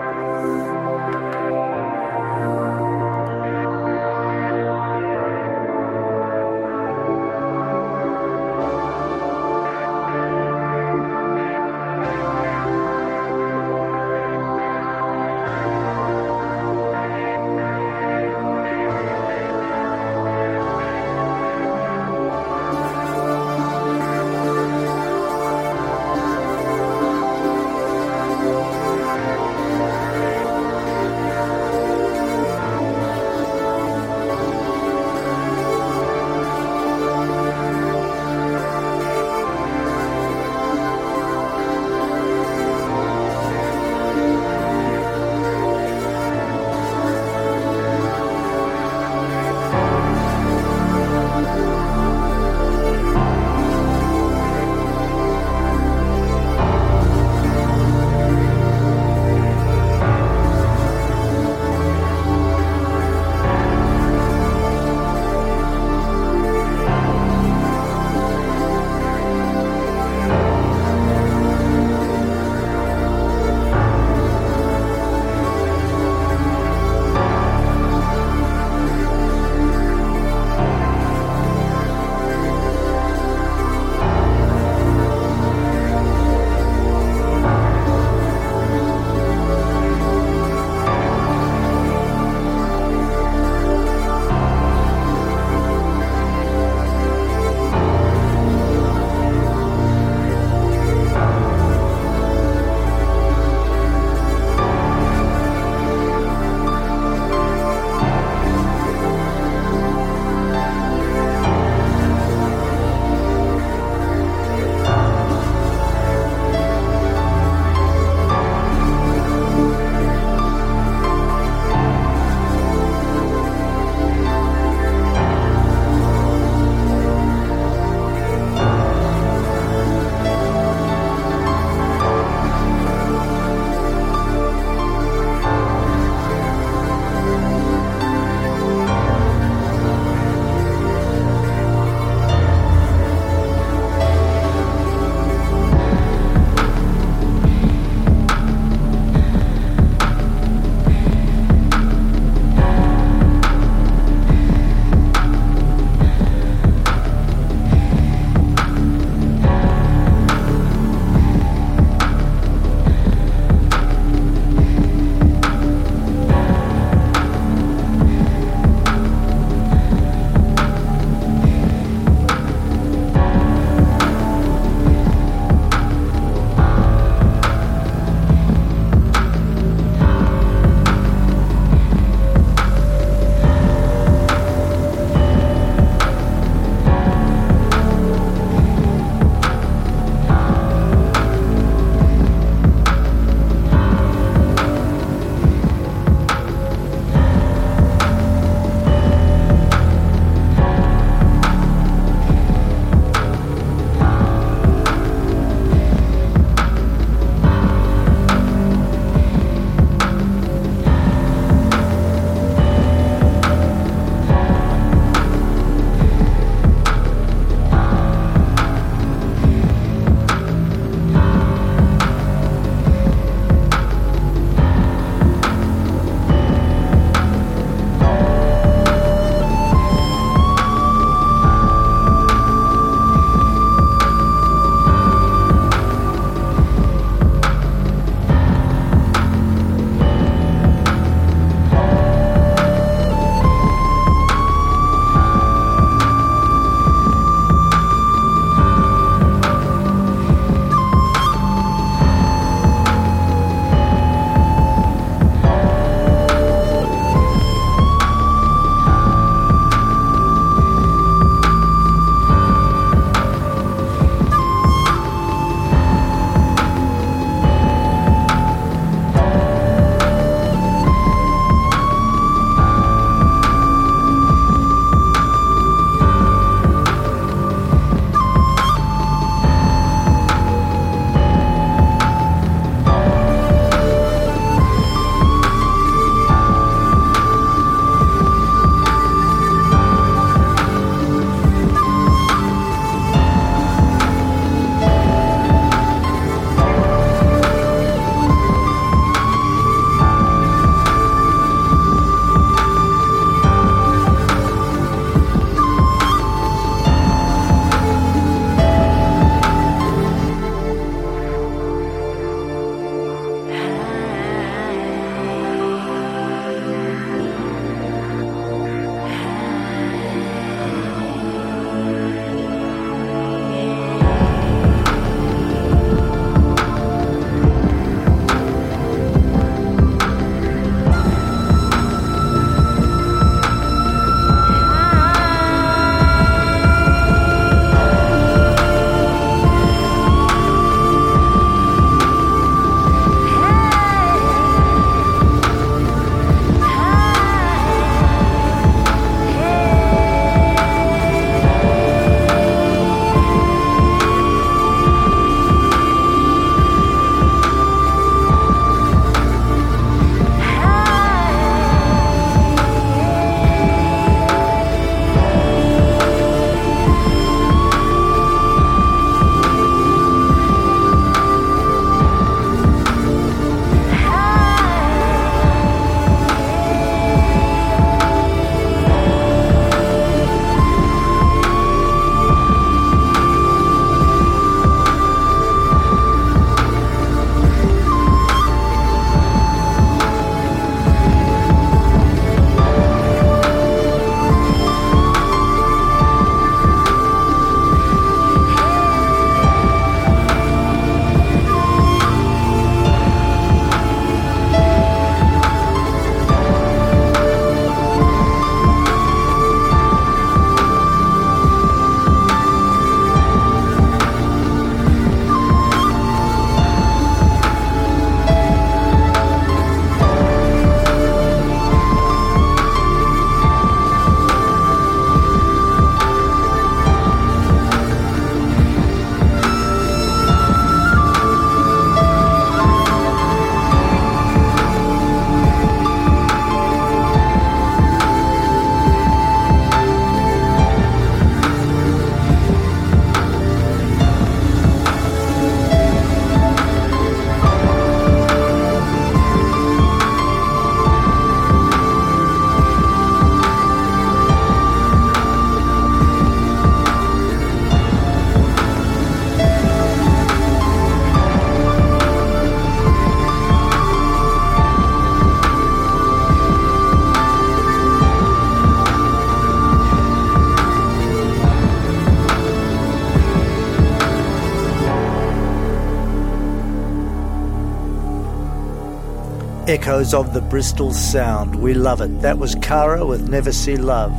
echoes of the Bristol sound. We love it. That was Kara with Never See Love.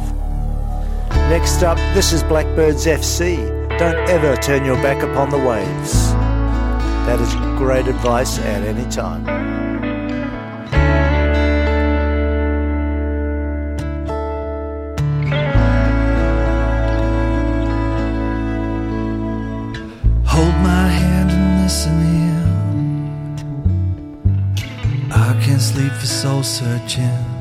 Next up, this is Blackbirds FC. Don't ever turn your back upon the waves. That is great advice at any time. searching.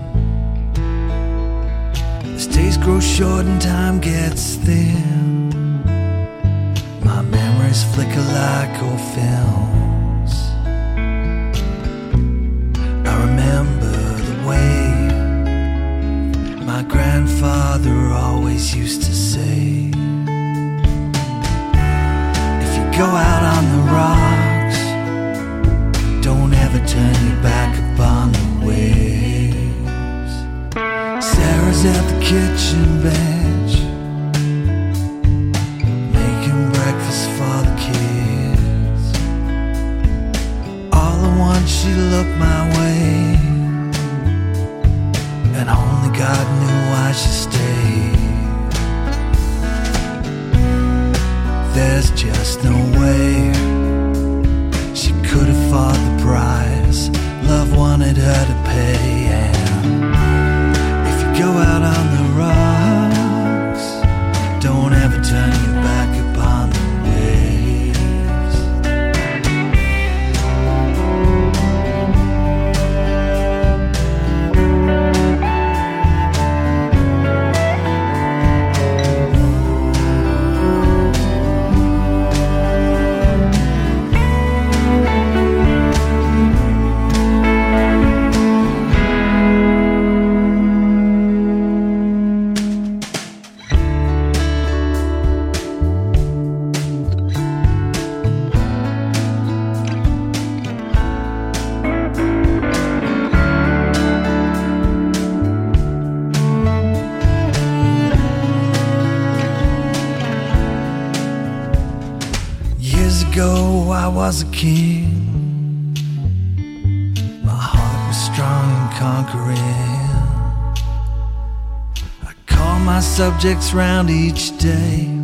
objects round each day.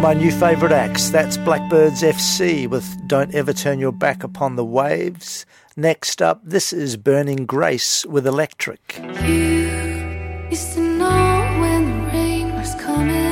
of my new favourite acts. That's Blackbirds FC with Don't Ever Turn Your Back Upon the Waves. Next up, this is Burning Grace with Electric. You used to know when the rain was coming.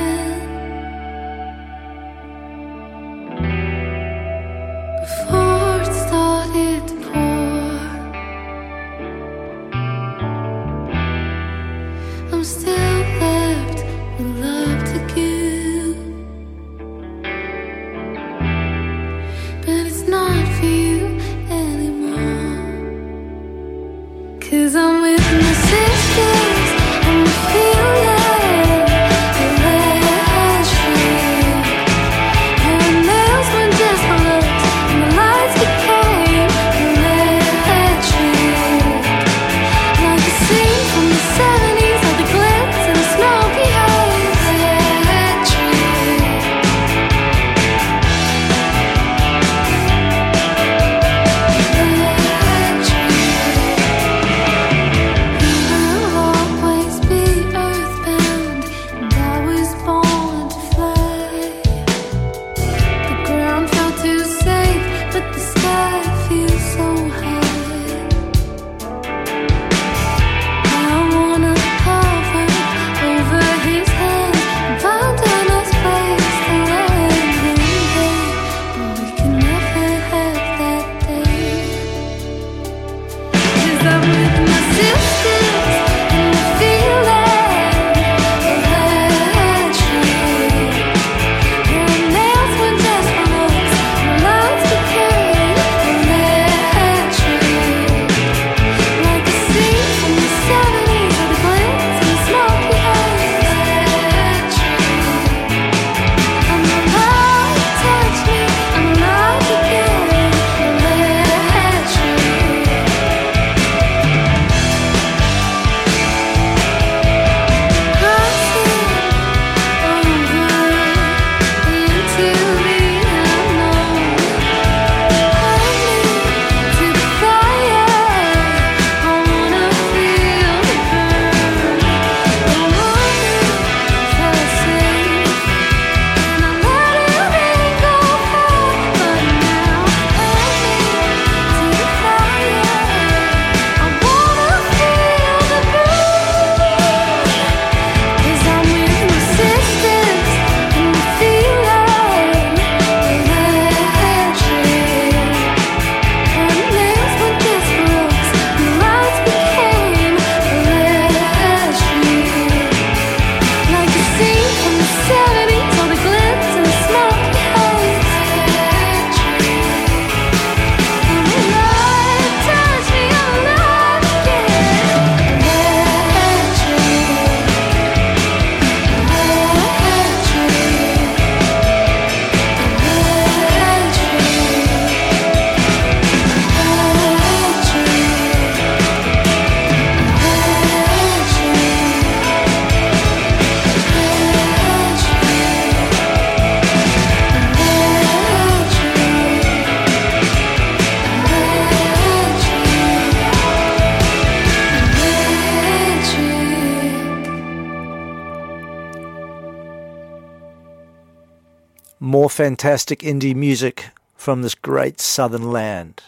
Fantastic indie music from this great southern land.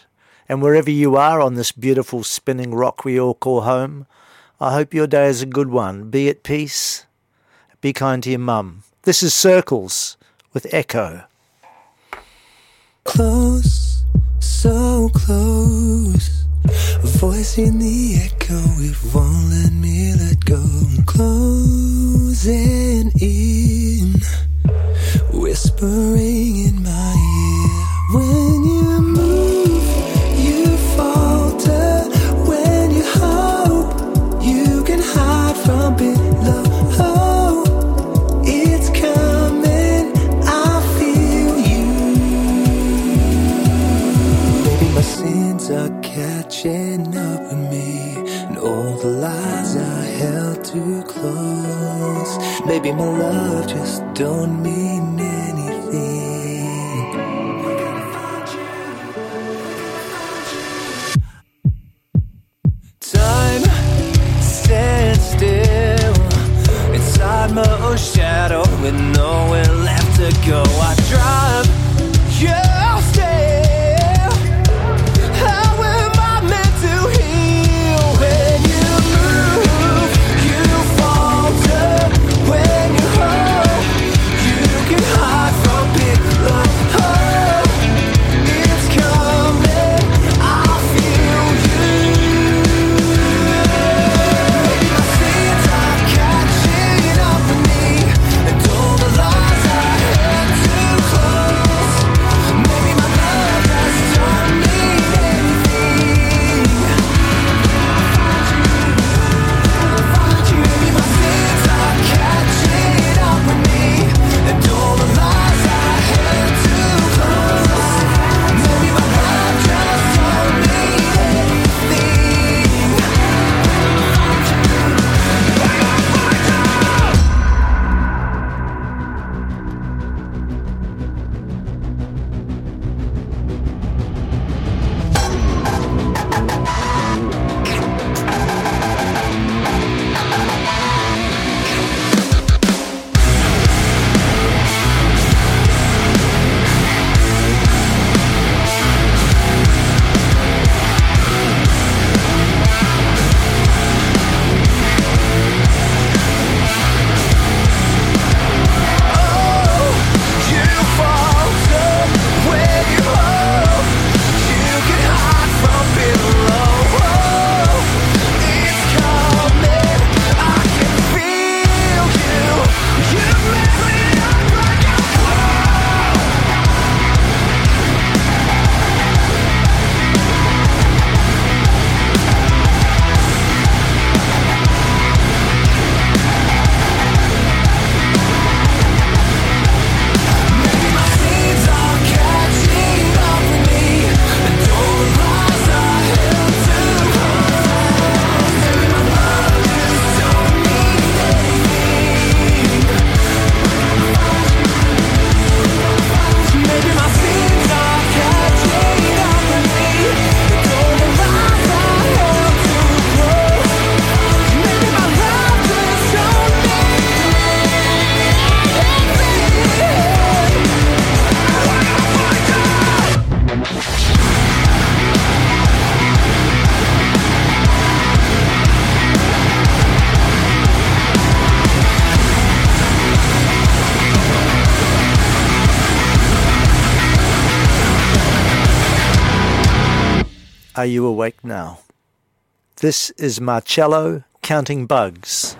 And wherever you are on this beautiful spinning rock we all call home, I hope your day is a good one. Be at peace. Be kind to your mum. This is Circles with Echo. Close, so close. A voice in the echo, it won't let me let go. Closing in, whispering in my ear. When you move, you falter. When you hope, you can hide from below. It's coming, I feel you. My sins are catching up with me, and all the lies I held too close. Maybe my love just don't mean anything. Time stands still inside my own shadow with nowhere left to go. I drive, you Are you awake now? This is Marcello counting bugs.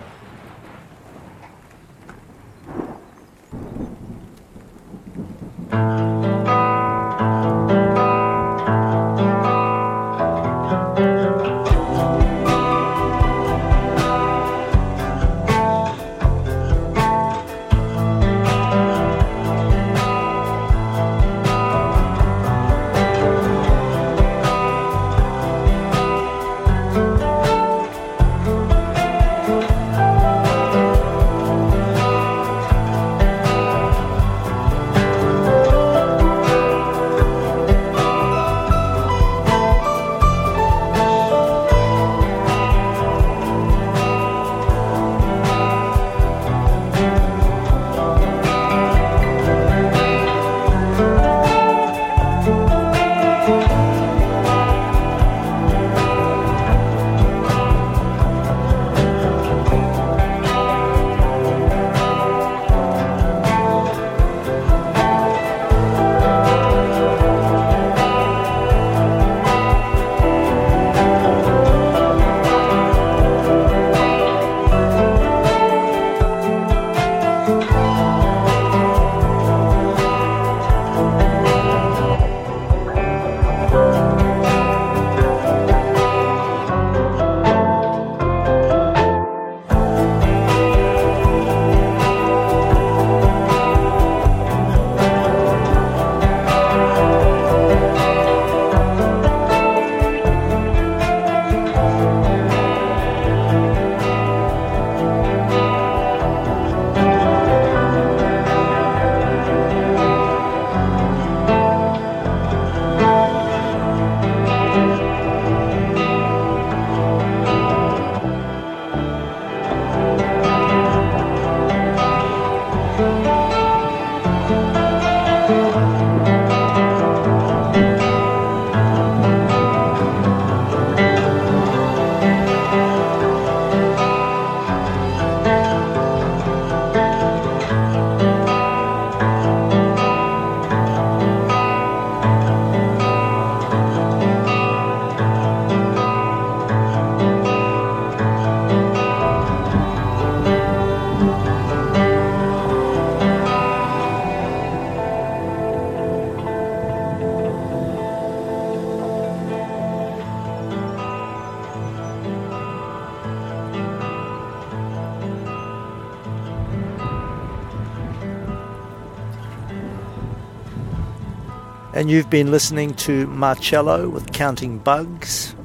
You've been listening to Marcello with Counting Bugs.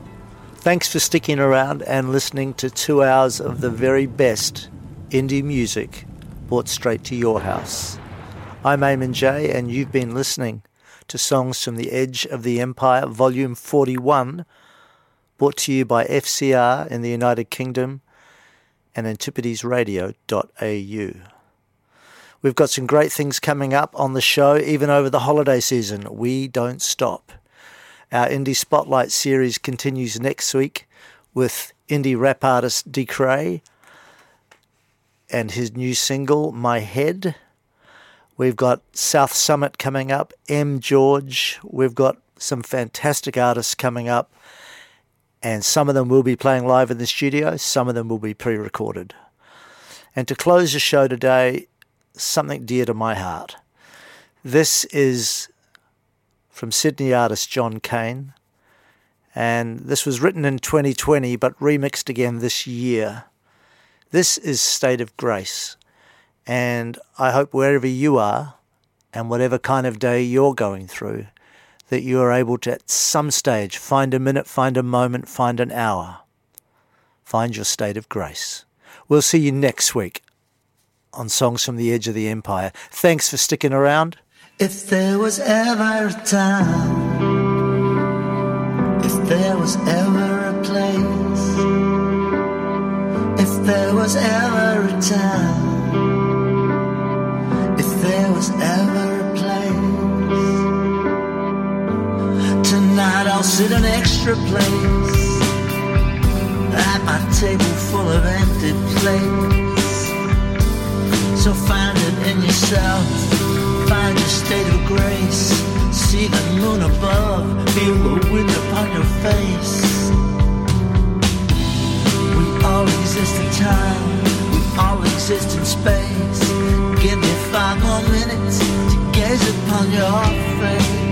Thanks for sticking around and listening to two hours of the very best indie music brought straight to your house. I'm Eamon J, and you've been listening to Songs from the Edge of the Empire, Volume 41, brought to you by FCR in the United Kingdom and antipodesradio.au. We've got some great things coming up on the show, even over the holiday season. We don't stop. Our Indie Spotlight series continues next week with indie rap artist Decray and his new single, My Head. We've got South Summit coming up, M. George. We've got some fantastic artists coming up, and some of them will be playing live in the studio, some of them will be pre recorded. And to close the show today, something dear to my heart. This is from Sydney artist Jon Kane, and this was written in 2020 but remixed again this year. This is State of Grace, and I hope wherever you are and whatever kind of day you're going through, that you are able to at some stage find a minute, find a moment, find an hour, find your state of grace. We'll see you next week on Songs from the Edge of the Empire. Thanks for sticking around. If there was ever a time, if there was ever a place, if there was ever a time, if there was ever a place, tonight I'll sit an extra place at my table full of empty plates. So find it in yourself, find your state of grace. See the moon above, feel the wind upon your face. We all exist in time, we all exist in space. Give me five more minutes to gaze upon your face.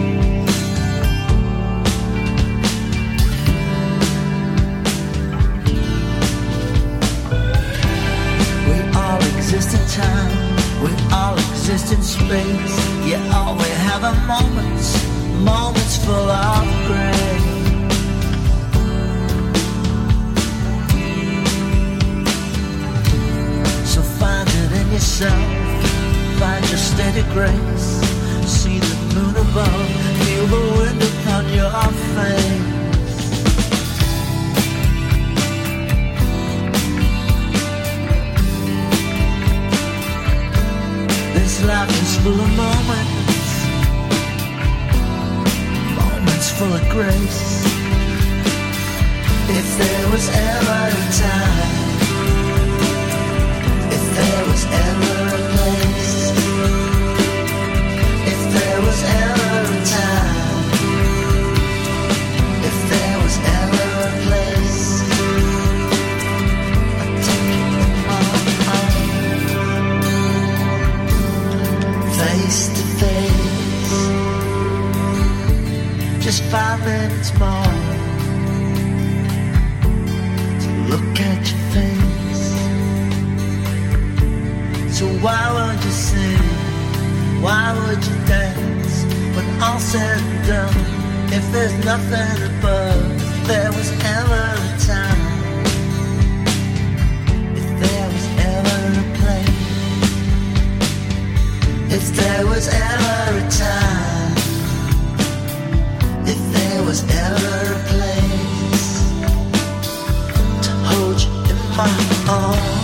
All exist in time, we all exist in space. Yeah, all we have are moments, moments full of grace. So find it in yourself, find your of grace. See the moon above, feel the wind upon your face. Is full of moments, moments full of grace. If there was ever a time, if there was ever a place, five minutes more to look at your face. So why would you sing? Why would you dance when all said and done? If there's nothing above, if there was ever a time, if there was ever a place. If there was ever a time, my arms,